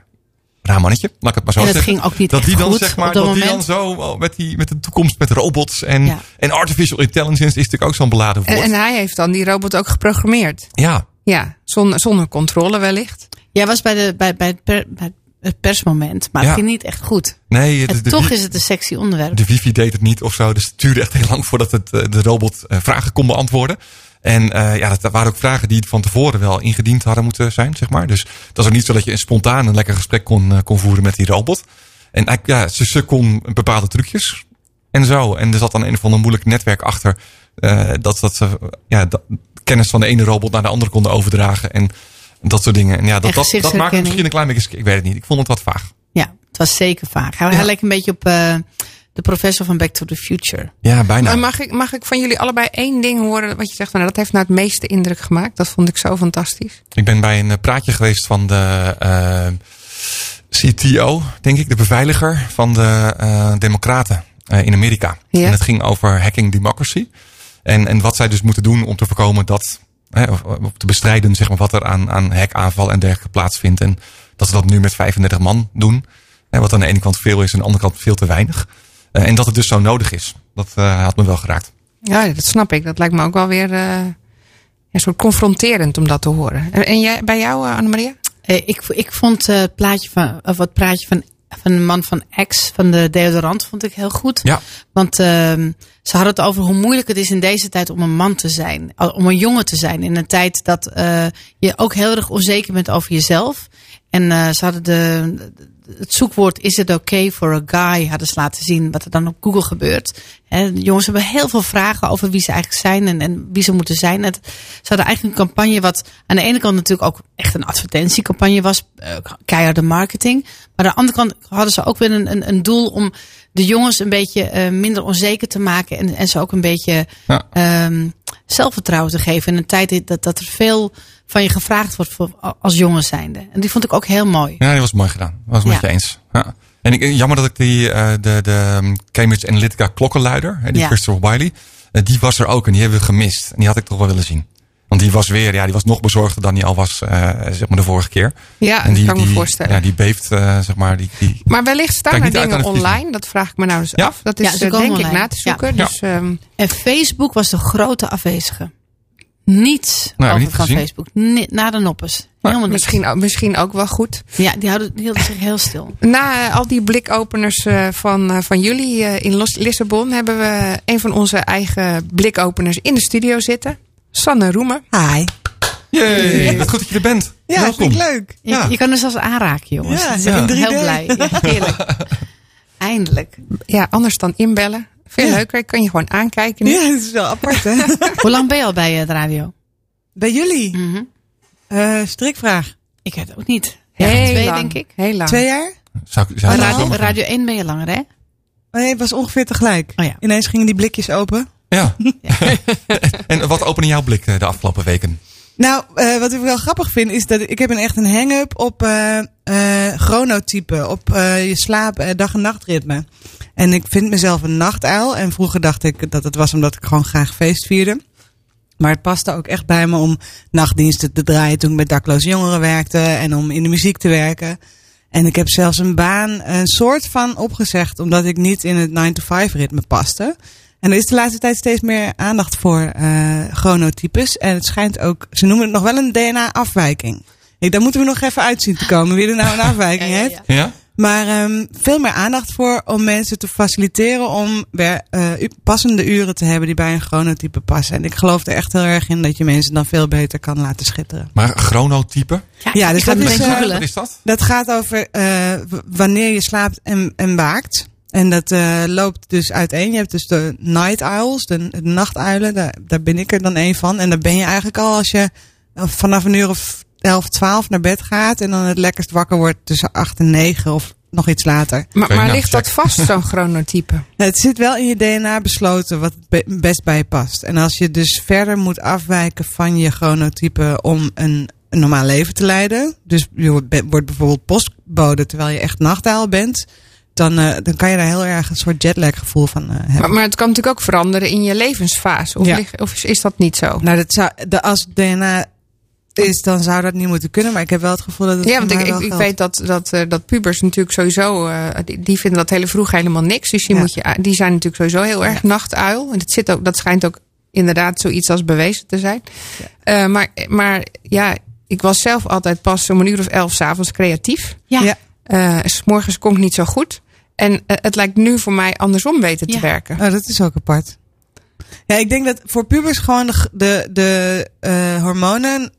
raar mannetje, laat ik het maar zo En zeggen. ging ook niet dat echt die dan, goed zeg maar, op dat dat die dan zo oh, met, die, met de toekomst met robots en, Ja. en artificial intelligence is natuurlijk ook zo'n beladen woord. En, en hij heeft dan die robot ook geprogrammeerd. ja, Ja, zonder, zonder controle wellicht. Jij was bij, de, bij, bij, het, per- bij het persmoment, maar het ging niet echt goed. nee, En de, de, toch is het een sexy onderwerp. de wifi deed het niet of zo. Dus het duurde echt heel lang voordat het, eh, de robot eh, vragen kon beantwoorden. En eh, ja, dat waren ook vragen die van tevoren wel ingediend hadden moeten zijn, zeg maar. Dus dat is ook niet zo dat je een spontaan een lekker gesprek kon, kon voeren met die robot. En ja, ze, ze kon bepaalde trucjes en zo. En er zat dan een of ander moeilijk netwerk achter. dat, dat ze ja, dat, kennis van de ene robot naar de andere konden overdragen. En dat soort dingen. En ja, dat, En dat, dat maakt misschien een klein beetje... Ik weet het niet. Ik vond het wat vaag. Ja, het was zeker vaag. Hij, hij leek een beetje op eh, de professor van Back to the Future. Ja, bijna. Maar mag ik, mag ik van jullie allebei één ding horen wat je zegt nou, dat heeft nou het meeste indruk gemaakt? Dat vond ik zo fantastisch. Ik ben bij een eh, praatje geweest van de eh, CTO, denk ik, de beveiliger van de eh, Democraten eh, in Amerika. Ja. En het ging over hacking democracy. En, en wat zij dus moeten doen om te voorkomen dat, hè, of, of te bestrijden, zeg maar, wat er aan, aan hackaanval en dergelijke plaatsvindt. En dat ze dat nu met 35 man doen. Hè, wat aan de ene kant veel is en aan de andere kant veel te weinig. Eh, en dat het dus zo nodig is. Dat eh, had me wel geraakt. Ja, dat snap ik. Dat lijkt me ook wel weer eh, een soort confronterend om dat te horen. En, en jij, bij jou, eh, Annemaria? Eh, ik, ik vond eh, het plaatje van, of het praatje van, van een man van X, van de deodorant, vond ik heel goed. Ja. Want ehm, ze hadden het over hoe moeilijk het is in deze tijd om een man te zijn. Om een jongen te zijn. In een tijd dat eh, je ook heel erg onzeker bent over jezelf. En eh, ze hadden de, het zoekwoord is it okay for a guy hadden ze laten zien wat er dan op Google gebeurt. De jongens hebben heel veel vragen over wie ze eigenlijk zijn en, en wie ze moeten zijn. Het, ze hadden eigenlijk een campagne wat aan de ene kant natuurlijk ook echt een advertentiecampagne was. eh, keiharde marketing. Maar aan de andere kant hadden ze ook weer een, een, een doel om de jongens een beetje eh, minder onzeker te maken. En, en ze ook een beetje Ja. ehm, zelfvertrouwen te geven. In een tijd dat, dat er veel van je gevraagd wordt voor, als jongen zijnde. En die vond ik ook heel mooi. Ja, die was mooi gedaan. Dat was het met Ja. je eens. Ja. En ik, jammer dat ik die, eh, de, de um, Cambridge Analytica klokkenluider, hè, die Ja. Christopher Wiley, eh, die was er ook en die hebben we gemist. En die had ik toch wel willen zien. Want die was weer, ja, die was nog bezorgder dan die al was, eh, zeg maar de vorige keer. Ja, en die, dat kan ik me die- voorstellen. Ja, die beeft, eh, zeg maar, die, die, Maar wellicht staan er dingen online. Dat vraag ik me nou dus Ja. af. Dat Ja, is ze komen denk ik na te zoeken. Ja. Dus, ehm, En Facebook was de grote afwezige. Niets Nou, over niet van gezien. Facebook. Ni- na de noppes. Helemaal niks. misschien, ook- misschien ook wel goed. Ja, die, houden, die hielden zich heel stil. Na eh, al die blikopeners eh, van, eh, van jullie eh, in Los- Lissabon hebben we een van onze eigen blikopeners in de studio zitten. Sanne Roemer. Hi. Jee, wat goed dat je er bent. Ja, Welkom. vind ik leuk. Je, Ja. je kan er zelfs aanraken, jongens. Ja, Dus ja. ik ben in heel 3D. blij. Ja, heerlijk. [laughs] Eindelijk. Ja, anders dan inbellen. Veel Ja. leuker. Ik kan je gewoon aankijken. nu. Ja, dat is wel apart, hè? [laughs] Hoe lang ben je al bij eh, de radio? Bij jullie? Mhm. Eh, strikvraag. Ik weet het ook niet. Ja, Heel twee, lang. denk ik. Heel lang. Twee jaar? Zou, zou Maar ik radio, radio 1 ben je langer, hè? Nee, het was ongeveer tegelijk. Oh ja. Ineens gingen die blikjes open. [laughs] Ja. en wat opende jouw blik eh, de afgelopen weken? Nou, eh, wat ik wel grappig vind is dat ik heb een echt een hang-up op eh eh, chronotype, op eh, je slaap, dag- en nachtritme. En ik vind mezelf een nachtuil. En vroeger dacht ik dat het was omdat ik gewoon graag feest vierde. Maar het paste ook echt bij me om nachtdiensten te draaien toen ik met dakloze jongeren werkte en om in de muziek te werken. En ik heb zelfs een baan een soort van opgezegd omdat ik niet in het 9-to-5 ritme paste. En er is de laatste tijd steeds meer aandacht voor eh chronotypes. En het schijnt ook, ze noemen het nog wel een DNA-afwijking. Ik, daar moeten we nog even uitzien te komen wie er nou een afwijking Ja, ja, heeft. ja. Maar ehm, veel meer aandacht voor om mensen te faciliteren om weer eh, passende uren te hebben die bij een chronotype passen. En ik geloof er echt heel erg in dat je mensen dan veel beter kan laten schitteren. Maar chronotype? Ja, dus dat is, eh. Wat is dat? Dat gaat over eh, wanneer je slaapt en, en waakt. En dat eh, loopt dus uiteen. Je hebt dus de night owls, de, de nachtuilen. Daar, daar ben ik er dan een van. En dan ben je eigenlijk al als je vanaf een uur of 11, 12 naar bed gaat. En dan het lekkerst wakker wordt tussen 8 en 9 of nog iets later. Maar, maar nou, ligt dat vast, zo'n chronotype? [laughs] Het zit wel in je DNA besloten wat het be- best bij je past. En als je dus verder moet afwijken van je chronotype om een, een normaal leven te leiden. Dus je wordt, be- wordt bijvoorbeeld postbode terwijl je echt nachtuil bent. Dan, eh, dan kan je daar heel erg een soort jetlag gevoel van eh, hebben. Maar, maar het kan natuurlijk ook veranderen in je levensfase. Of, Ja. of is, is dat niet zo? Nou, dat zou, de, als DNA is, dan zou dat niet moeten kunnen. Maar ik heb wel het gevoel dat het Ja, want ik, ik, weet dat, dat, eh, dat pubers natuurlijk sowieso, eh, die, die vinden dat hele vroeg helemaal niks. Dus die, Ja. moet je, die zijn natuurlijk sowieso heel erg nachtuil. En dat, zit ook, dat schijnt ook inderdaad zoiets als bewezen te zijn. Eh, maar, maar ja, ik was zelf altijd pas om een uur of elf s'avonds creatief. Ja. Ja. Eh, s morgens kon ik niet zo goed. En het lijkt nu voor mij andersom weten te Ja. werken. Oh, dat is ook apart. Ja, ik denk dat voor pubers gewoon de, de, de eh, hormonen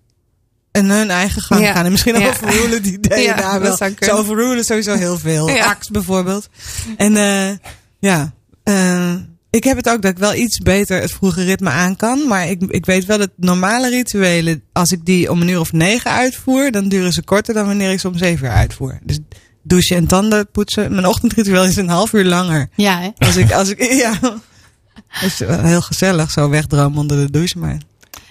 en hun eigen gang Ja. gaan. En misschien Ja. overrulen die DNA [laughs] Ja, wel. Ze overrulen sowieso heel veel. Ja. Ax bijvoorbeeld. En eh, ja, eh, ik heb het ook dat ik wel iets beter het vroege ritme aan kan. Maar ik, ik weet wel dat normale rituelen, als ik die om een uur of negen uitvoer, dan duren ze korter dan wanneer ik ze om zeven uur uitvoer. Dus douchen en tanden poetsen. Mijn ochtendritueel is een half uur langer. Ja, hè? Als ik, als ik, [laughs] ja. Het is wel heel gezellig, zo wegdromen onder de douche, maar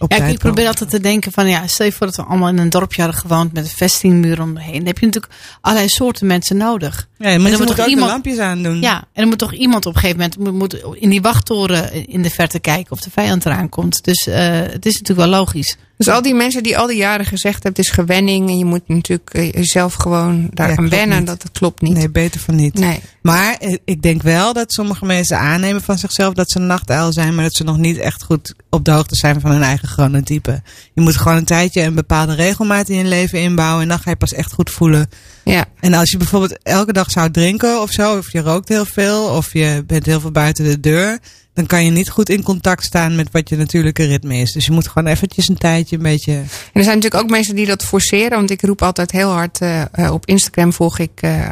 Ja, ik, probeer altijd te denken van ja, stel je voor dat we allemaal in een dorpje hadden gewoond met een vestingmuur om me heen. Dan heb je natuurlijk allerlei soorten mensen nodig. Ja, maar En je dan moet moet ook toch de iemand- lampjes aandoen. Ja, en er moet toch iemand op een gegeven moment moet, moet in die wachttoren in de verte kijken of de vijand eraan komt. Dus eh, het is natuurlijk wel logisch. Dus al die mensen die al die jaren gezegd hebben, het is gewenning. En je moet natuurlijk eh, jezelf gewoon Ja, daaraan klopt wennen. niet. Dat, dat klopt niet. Nee, beter van niet. Nee. Maar eh, ik denk wel dat sommige mensen aannemen van zichzelf dat ze een nachtuil zijn, maar dat ze nog niet echt goed op de hoogte zijn van hun eigen chronotype. Je moet gewoon een tijdje een bepaalde regelmaat in je leven inbouwen en dan ga je pas echt goed voelen. Ja. En als je bijvoorbeeld elke dag zou drinken of zo, of je rookt heel veel, of je bent heel veel buiten de deur, dan kan je niet goed in contact staan met wat je natuurlijke ritme is. Dus je moet gewoon eventjes een tijdje een beetje. En er zijn natuurlijk ook mensen die dat forceren. Want ik roep altijd heel hard eh, eh, op Instagram volg ik eh,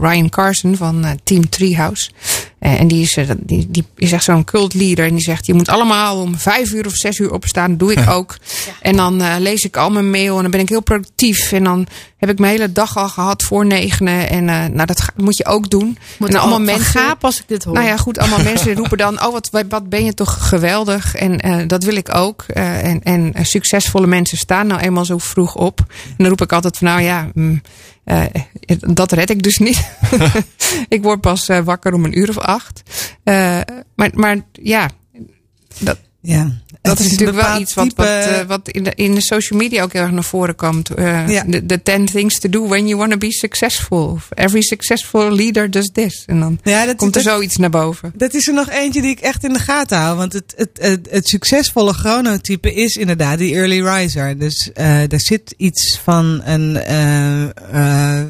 Ryan Carson van Team Treehouse. Eh, en die is, eh, die, die is echt zo'n cult leader. En die zegt, je moet allemaal om vijf uur of zes uur opstaan. Doe ik ook. En dan eh, lees ik al mijn mail en dan ben ik heel productief. En dan heb ik mijn hele dag al gehad voor negenen. En nou, dat ga- moet je ook doen. Moet en allemaal mensen. gapen als ik dit hoor. Nou ja, goed, allemaal [laughs] mensen roepen dan: Oh, wat, wat ben je toch geweldig? En dat wil ik ook. En, en succesvolle mensen staan nou eenmaal zo vroeg op. En dan roep ik altijd van: Nou ja, mm, eh, dat red ik dus niet. [laughs] ik word pas eh, wakker om een uur of acht. Eh, maar, maar ja, dat, Ja. dat is natuurlijk wel iets wat, type- wat, eh, wat in, de, in de social media ook heel erg naar voren komt. Eh, Ja. de, de 10 things to do when you want to be successful. Of Every successful leader does this. En dan Ja, dat, komt er dat- zoiets naar boven. Dat is er nog eentje die ik echt in de gaten hou. Want het, het, het, het succesvolle chronotype is inderdaad die early riser. Dus eh er zit iets van een.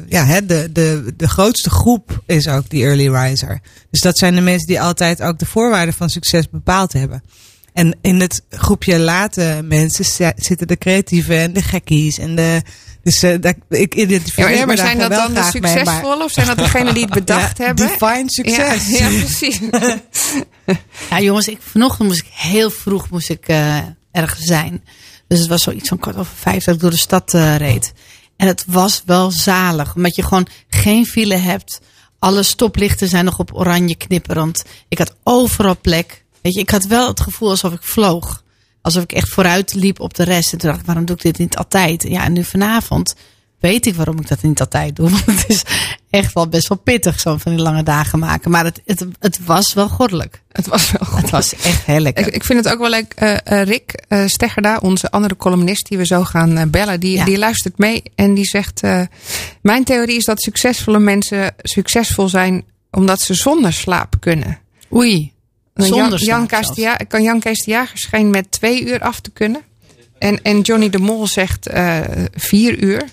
ja, hè, de, de, de grootste groep is ook die early riser. Dus dat zijn de mensen die altijd ook de voorwaarden van succes bepaald hebben. En in het groepje late mensen zi- zitten de creatieve en de gekkies en de. Dus eh, dat, ik Ja, identificeer maar, me maar zijn dat dan de mee, succesvolle of zijn dat degenen die het [laughs] bedacht Ja, hebben? Define succes. Ja, ja, precies. [laughs] Ja, jongens, ik, vanochtend moest ik heel vroeg moest ik, eh, ergens zijn. Dus het was zoiets van kwart over vijf dat ik door de stad eh, reed. En het was wel zalig, omdat je gewoon geen file hebt. Alle stoplichten zijn nog op oranje knipperend. Ik had overal plek. Weet je, ik had wel het gevoel alsof ik vloog. Alsof ik echt vooruit liep op de rest. En toen dacht ik, waarom doe ik dit niet altijd? Ja, en nu vanavond weet ik waarom ik dat niet altijd doe. [laughs] Want het is echt wel best wel pittig, zo van die lange dagen maken. Maar het, het, het was wel goddelijk. Het was wel goed. Het was echt heel lekker. Ik, ik vind het ook wel leuk. eh, eh, Rick eh Steggerda, onze andere columnist die we zo gaan bellen, die, Ja. die luistert mee en die zegt: Mijn theorie is dat succesvolle mensen succesvol zijn omdat ze zonder slaap kunnen. Oei, Jan, zonder Jan, Jan Kees de Jager scheen met twee uur af te kunnen. En, en Johnny de Mol zegt eh, vier uur.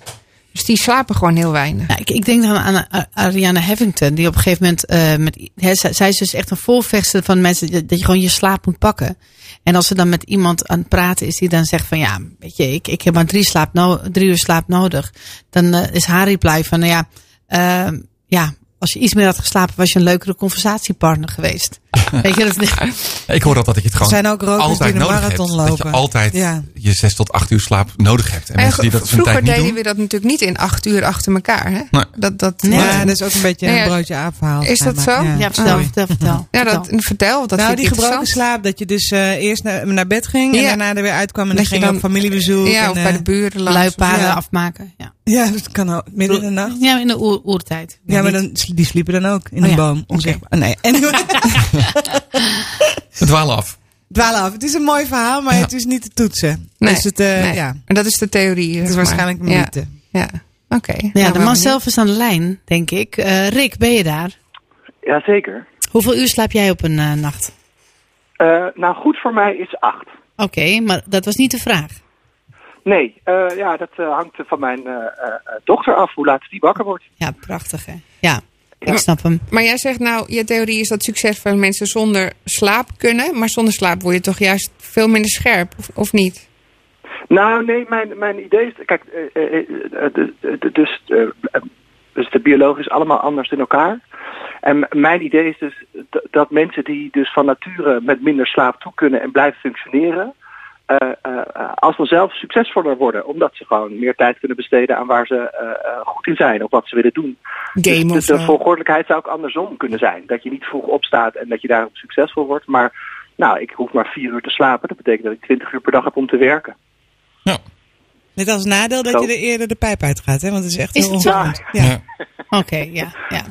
Dus die slapen gewoon heel weinig. Ja, ik, ik denk dan aan A- Ariana Havington, die op een gegeven moment eh, met, zij, is dus echt een voorvechter van mensen dat je gewoon je slaap moet pakken. En als ze dan met iemand aan het praten is die dan zegt van ja, weet je, ik, ik heb maar drie, slaap no drie uur slaap nodig. Dan eh, is haar reply van nou ja, eh, ja, als je iets meer had geslapen was je een leukere conversatiepartner geweest. [laughs] weet je, dat, Ik hoor altijd dat je het Er gewoon zijn ook rokers altijd die de nodig marathon hebt. Dat je lopen. altijd Ja. je zes tot acht uur slaap nodig hebt. En En mensen die dat vroeger tijd niet deden doen. we dat natuurlijk niet in acht uur achter elkaar. Hè? Nee. Dat, dat, Ja, dat is ook een beetje Nee, een broodje aapverhaal. Is dat zo? ja, vertel, Oh. vertel, vertel. [laughs] Ja, dat, vertel. Dat nou, die gebroken slaap, dat je dus eh, eerst naar, naar bed ging en Ja. daarna er weer uitkwam en dan Dat ging je dan- op familiebezoek. Ja, en, of bij eh, de buren langs. Luipaarden afmaken. Ja. Ja, [laughs] dat kan ook. Midden in de nacht. ja, in de oer- oertijd. Ja, maar dan, die sliepen dan ook in Oh een ja, boom. Onzichtbaar. Nee. Anyway. [laughs] Het dwalen af. dwalen af. Het is een mooi verhaal, maar het is niet te toetsen. Nee, dus het, eh, nee. ja. En dat is de theorie. Het is waarschijnlijk een mythe. Ja, oké. Ja, Nou, de man zelf is aan de lijn, denk ik. Eh, Rick, ben je daar? Jazeker. Hoeveel uur slaap jij op een eh, nacht? Eh, nou, goed voor mij is acht. Oké, maar dat was niet de vraag. Nee, eh, ja, dat eh, hangt van mijn eh, eh, dochter af, hoe laat die wakker wordt. Ja, prachtig hè. Ja, ik snap hem. Maar jij zegt nou, je theorie is dat succesvolle mensen zonder slaap kunnen. Maar zonder slaap word je toch juist veel minder scherp, of, of niet? Nou, nee, mijn, mijn idee is... Kijk, eh, eh, eh, dus, dus de biologie is allemaal anders in elkaar. En mijn idee is dus dat mensen die dus van nature met minder slaap toe kunnen en blijven functioneren... eh, eh, eh, als vanzelf succesvoller worden. Omdat ze gewoon meer tijd kunnen besteden aan waar ze goed in zijn. Of wat ze willen doen. Game dus of de, de volgordelijkheid zou ook andersom kunnen zijn. Dat je niet vroeg opstaat en dat je daarom succesvol wordt. Maar nou, ik hoef maar vier uur te slapen. Dat betekent dat ik twintig uur per dag heb om te werken. Net als nadeel dat Zo. je er eerder de pijp uitgaat, hè? Want het is echt Is heel ongezond. Ja. Oké, ja. ja.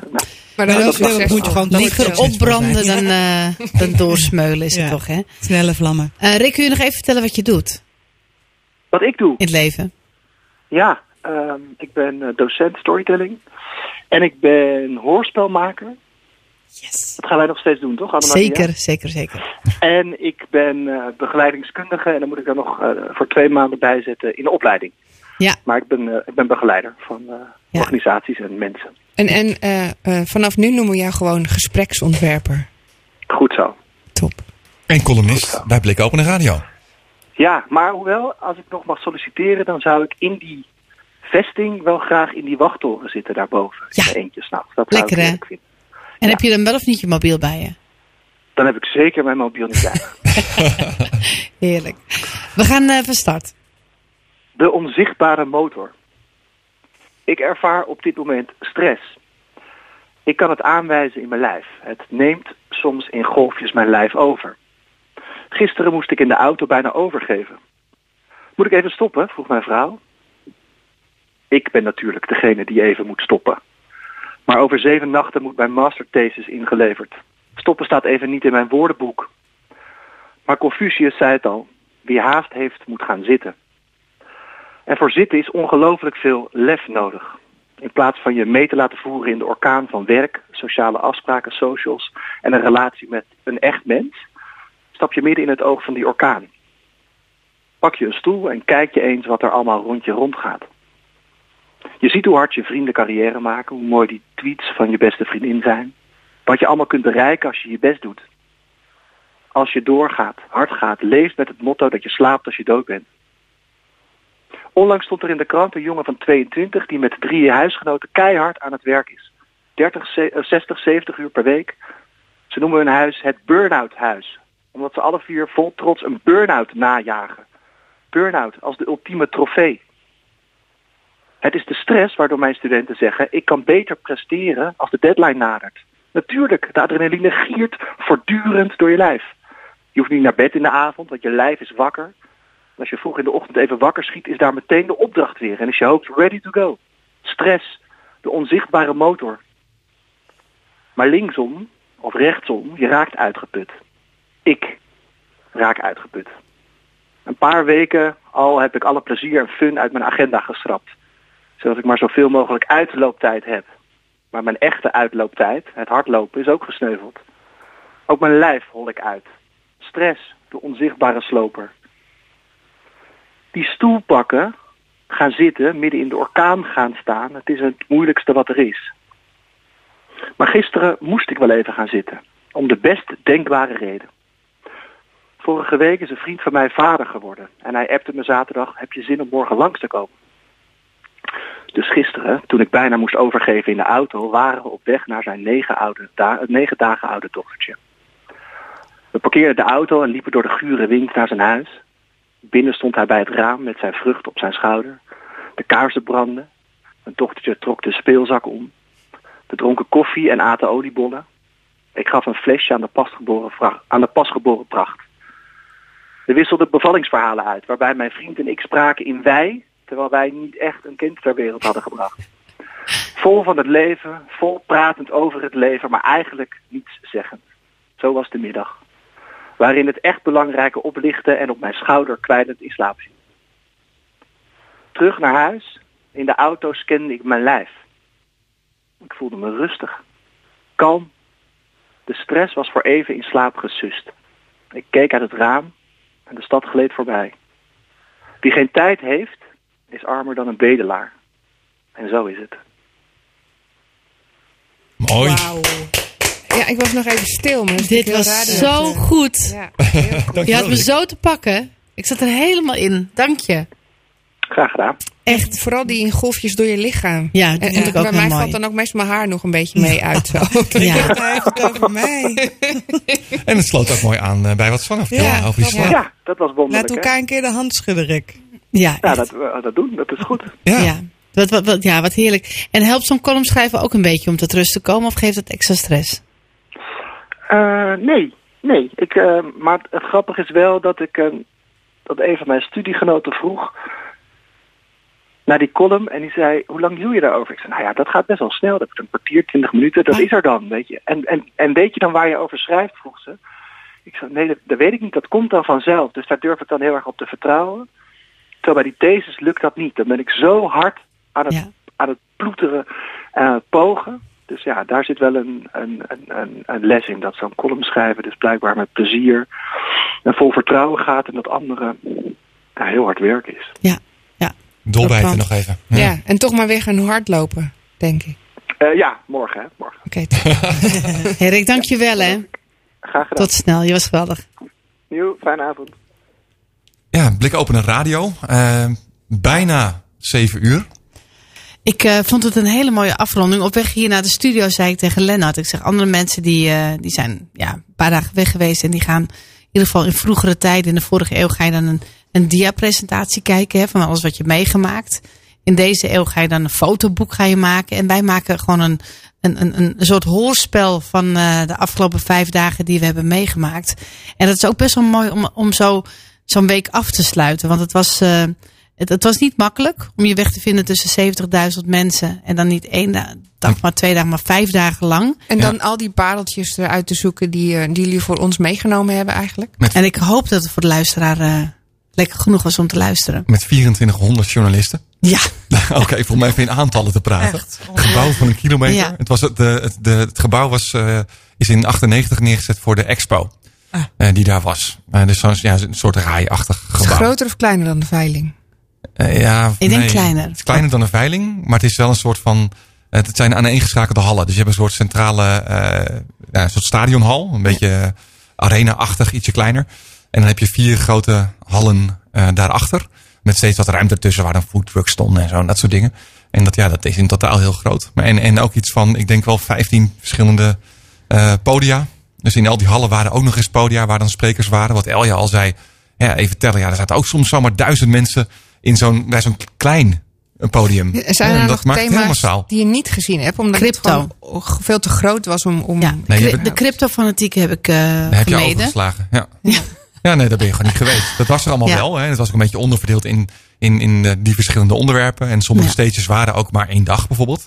Maar dan moet je gewoon Liever opbranden dan, eh, dan doorsmeulen is het toch, hè? Snelle vlammen. Eh, Rick, kun je nog even vertellen wat je doet Wat ik doe? in het leven? Ja, ehm, ik ben eh, docent storytelling. En ik ben hoorspelmaker. Yes. Dat gaan wij nog steeds doen, toch? Annemarie? Zeker, zeker, zeker. En ik ben eh, begeleidingskundige. En dan moet ik er nog eh, voor twee maanden bij zetten in de opleiding. Ja. Maar ik ben, eh, ik ben begeleider van eh, Ja. organisaties en mensen. En, en eh, eh, vanaf nu noemen we jou gewoon gespreksontwerper. Goed zo. En columnist bij Blik Open Radio. Ja, maar hoewel, als ik nog mag solliciteren, dan zou ik in die vesting wel graag in die wachttoren zitten daarboven. Ja. Eentje s'nachts. Dat zou Lekker, ik heerlijk vinden. En heb je dan wel of niet je mobiel bij je? Dan heb ik zeker mijn mobiel niet bij. [laughs] Heerlijk. We gaan eh, van start. De onzichtbare motor. Ik ervaar op dit moment stress. Ik kan het aanwijzen in mijn lijf. Het neemt soms in golfjes mijn lijf over. Gisteren moest ik in de auto bijna overgeven. Moet ik even stoppen? vroeg mijn vrouw. Ik ben natuurlijk degene die even moet stoppen. Maar over zeven nachten moet mijn masterthesis ingeleverd. Stoppen staat even niet in mijn woordenboek. Maar Confucius zei het al. Wie haast heeft, moet gaan zitten. En voor zitten is ongelooflijk veel lef nodig. In plaats van je mee te laten voeren in de orkaan van werk, sociale afspraken, socials en een relatie met een echt mens, stap je midden in het oog van die orkaan. Pak je een stoel en kijk je eens wat er allemaal rond je rondgaat. Je ziet hoe hard je vrienden carrière maken, hoe mooi die tweets van je beste vriendin zijn. Wat je allemaal kunt bereiken als je je best doet. Als je doorgaat, hard gaat, leeft met het motto dat je slaapt als je dood bent. Onlangs stond er in de krant een jongen van 22 die met drie huisgenoten keihard aan het werk is. 30, ze- eh, 60, 70 uur per week. Ze noemen hun huis het burn-out huis. Omdat ze alle vier vol trots een burn-out najagen. Burn-out als de ultieme trofee. Het is de stress waardoor mijn studenten zeggen... ik kan beter presteren als de deadline nadert. Natuurlijk, de adrenaline giert voortdurend door je lijf. Je hoeft niet naar bed in de avond, want je lijf is wakker. Als je vroeg in de ochtend even wakker schiet, is daar meteen de opdracht weer. En is je hoofd ready to go. Stress, de onzichtbare motor. Maar linksom of rechtsom, je raakt uitgeput. Ik raak uitgeput. Een paar weken al heb ik alle plezier en fun uit mijn agenda geschrapt. Zodat ik maar zoveel mogelijk uitlooptijd heb. Maar mijn echte uitlooptijd, het hardlopen, is ook gesneuveld. Ook mijn lijf hol ik uit. Stress, de onzichtbare sloper. Die stoel pakken, gaan zitten, midden in de orkaan gaan staan, het is het moeilijkste wat er is. Maar gisteren moest ik wel even gaan zitten. Om de best denkbare reden. Vorige week is een vriend van mij vader geworden. En hij appte me zaterdag, heb je zin om morgen langs te komen? Dus gisteren, toen ik bijna moest overgeven in de auto, waren we op weg naar zijn negen, negen dagen oude dochtertje. We parkeerden de auto en liepen door de gure wind naar zijn huis. Binnen stond hij bij het raam met zijn vrucht op zijn schouder. De kaarsen brandden. Mijn dochtertje trok de speelzak om. We dronken koffie en aten oliebollen. Ik gaf een flesje aan de aan de pasgeboren pracht. We wisselden bevallingsverhalen uit, waarbij mijn vriend en ik spraken in wij, terwijl wij niet echt een kind ter wereld hadden gebracht. Vol van het leven, vol pratend over het leven, maar eigenlijk niets zeggend. Zo was de middag. waarin het echt belangrijke oplichtte en op mijn schouder kwijlend in slaap viel. Terug naar huis, in de auto scande ik mijn lijf. Ik voelde me rustig, kalm. De stress was voor even in slaap gesust. Ik keek uit het raam en de stad gleed voorbij. Wie geen tijd heeft, is armer dan een bedelaar. En zo is het. Mooi. Ja, ik was nog even stil. Maar is Dit was zo goed. Ja, [laughs] goed. Je had me zo te pakken. Ik zat er helemaal in. Dank je. Graag gedaan. Echt, vooral die in golfjes door je lichaam. Ja, dat En- ik ook Bij mij mooi. valt dan ook meestal mijn haar nog een beetje mee uit. Zo. [laughs] Ja. Heeft het over mij. [laughs] En het sloot ook mooi aan eh, bij wat Sanne vertelde Ja, over die dat- slaap. Ja, dat was wonderlijk. Laat elkaar een keer de hand schudden, Rick. Ja, dat, we dat doen, dat is goed. Ja. ja. Wat, wat, wat, ja, wat heerlijk. En helpt zo'n column schrijven ook een beetje om tot rust te komen? Of geeft het extra stress? Eh, nee, nee. Ik, eh, maar het grappige is wel dat ik eh, dat een van mijn studiegenoten vroeg naar die column en die zei, hoe lang doe je daarover? Ik zei, nou ja, dat gaat best wel snel. Dat is een kwartier, twintig minuten, dat is er dan, weet je. En, en, en weet je dan waar je over schrijft, vroeg ze. Ik zei, nee, dat, dat weet ik niet, dat komt dan vanzelf. Dus daar durf ik dan heel erg op te vertrouwen. Terwijl bij die thesis lukt dat niet. Dan ben ik zo hard aan het, aan het ploeteren en aan het pogen. Dus ja, daar zit wel een, een, een, een, een les in. Dat zo'n column schrijven dus blijkbaar met plezier en vol vertrouwen gaat. En dat andere ja, heel hard werk is. Ja, ja. Dolbijten nog even. Ja. en toch maar weer gaan hardlopen, denk ik. Eh, ja, morgen hè, morgen. Oké, [laughs] Hey Rick, dank je wel hè. Graag gedaan. Tot snel, je was geweldig. Nieuw, fijne avond. Blik open radio. Eh, bijna zeven uur. Ik eh, vond het een hele mooie afronding. Op weg hier naar de studio zei ik tegen Lennart. Ik zeg, andere mensen die, eh, die zijn ja, een paar dagen weg geweest. En die gaan in ieder geval in vroegere tijd, in de vorige eeuw, ga je dan een, een dia-presentatie kijken. Hè, van alles wat je meegemaakt. In deze eeuw ga je dan een fotoboek ga je maken. En wij maken gewoon een, een, een, een soort hoorspel van de afgelopen vijf dagen die we hebben meegemaakt. En dat is ook best wel mooi om, om zo, zo'n week af te sluiten. Want het was... eh, het, het was niet makkelijk om je weg te vinden tussen 70.000 mensen. En dan niet één da- dag, maar twee dagen, maar vijf dagen lang. En dan al die pareltjes eruit te zoeken die, eh, die jullie voor ons meegenomen hebben eigenlijk. En ik hoop dat het voor de luisteraar eh, lekker genoeg was om te luisteren. Met 2400 journalisten. Ja. [laughs] Oké, volgens mij even in aantallen te praten. Gebouw van een kilometer. Ja. Het, was het, de, het, de, het gebouw was, eh, is in 98 neergezet voor de expo. Ah. eh, die daar was. Eh, dus zo'n ja, een soort het gebouw. groter of kleiner dan de veiling? Eh, ja, Ik denk nee, kleiner. Het is kleiner dan een veiling, maar het is wel een soort van. Het zijn aaneengeschakelde hallen. Dus je hebt een soort centrale, ja, een soort stadionhal. Een beetje arena-achtig, ietsje kleiner. En dan heb je vier grote hallen eh, daarachter. Met steeds wat ruimte ertussen waar dan foodtrucks stonden en zo. En dat soort dingen. En dat, ja, dat is in totaal heel groot. Maar en, en ook iets van, ik denk wel 15 verschillende eh, podia. Dus in al die hallen waren ook nog eens podia waar dan sprekers waren. Wat Elja al zei. Ja, even tellen. Ja, er zaten ook soms zomaar duizend mensen in zo'n, bij zo'n klein een podium. Er zijn er en nog dat thema's massaal. die je niet gezien hebt? Omdat Crypto. het gewoon veel te groot was om... om Ja, de, Nee, cri- de cryptofanatieken heb ik eh Daar heb je overgeslagen. Ja. Ja. nee, daar ben je gewoon niet geweest. Dat was er allemaal Ja. wel. Hè. Het was ook een beetje onderverdeeld in, in, in eh, die verschillende onderwerpen. En sommige Ja. stages waren ook maar één dag bijvoorbeeld.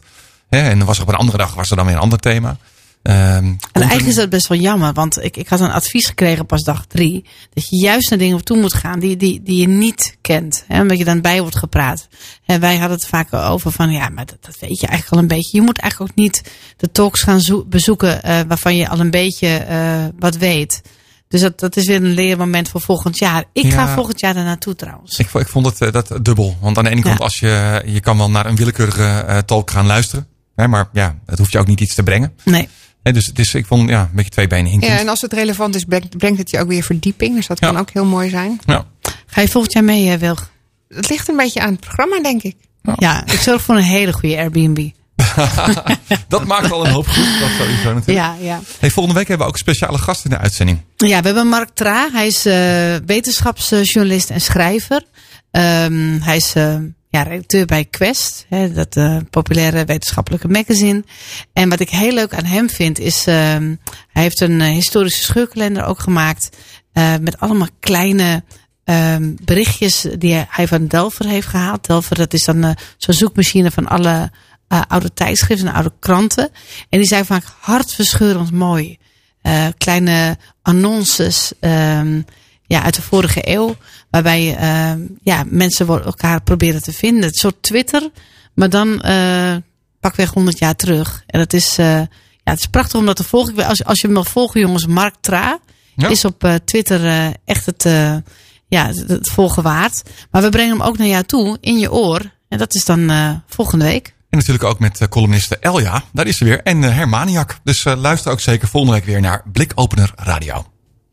Hè. En dan was er op een andere dag was er dan weer een ander thema. Ehm, En eigenlijk is dat best wel jammer, want ik, ik had een advies gekregen pas dag drie. Dat je juist naar dingen toe moet gaan die, die, die je niet kent. Hè, omdat je dan bij wordt gepraat. En wij hadden het vaak over van, ja, maar dat, dat weet je eigenlijk al een beetje. Je moet eigenlijk ook niet de talks gaan zo- bezoeken eh, waarvan je al een beetje eh, wat weet. Dus dat, dat is weer een leermoment voor volgend jaar. Ik ga volgend jaar er naartoe trouwens. Ik, ik vond het eh, dat dubbel. Want aan de ene kant, Ja. als je, je kan wel naar een willekeurige talk gaan luisteren. Hè, maar ja, het hoeft je ook niet iets te brengen. Nee. Hè, dus het is, ik vond ja, een beetje twee benen hinkend. Ja, en als het relevant is, brengt, brengt het je ook weer verdieping. Dus dat kan ook heel mooi zijn. Ja. Ga je volgend jaar mee, eh, Wilg? Het ligt een beetje aan het programma, denk ik. Ja, ik zorg voor een hele goede Airbnb. [laughs] dat maakt al een hoop goed. Dat sowieso natuurlijk. Ja, ja. Hey, volgende week hebben we ook een speciale gast in de uitzending. Ja, we hebben Mark Tra. Hij is eh, wetenschapsjournalist en schrijver. Ehm, hij is eh, ja, redacteur bij Quest, hè, dat eh, populaire wetenschappelijke magazine. En wat ik heel leuk aan hem vind, is ehm, hij heeft een eh, historische scheurkalender ook gemaakt. eh, met allemaal kleine ehm, berichtjes die hij van Delver heeft gehaald. Delver, dat is dan zo'n zoekmachine van alle oude tijdschriften en oude kranten. En die zijn vaak hartverscheurend mooi. kleine annonces ehm, ja, uit de vorige eeuw. Waarbij ehm, ja, mensen elkaar proberen te vinden. Een soort Twitter, maar dan eh pakweg 100 jaar terug. En dat is, eh, ja, het is prachtig om dat te volgen. Als, als je hem wil volgen, jongens, Mark Tra Ja. is op eh, Twitter echt het, ja, het, het volgen waard. Maar we brengen hem ook naar jou toe, in je oor. En dat is dan volgende week. En natuurlijk ook met columniste Elja. Daar is ze weer. En Hermaniak. Dus luister ook zeker volgende week weer naar Blikopener Radio.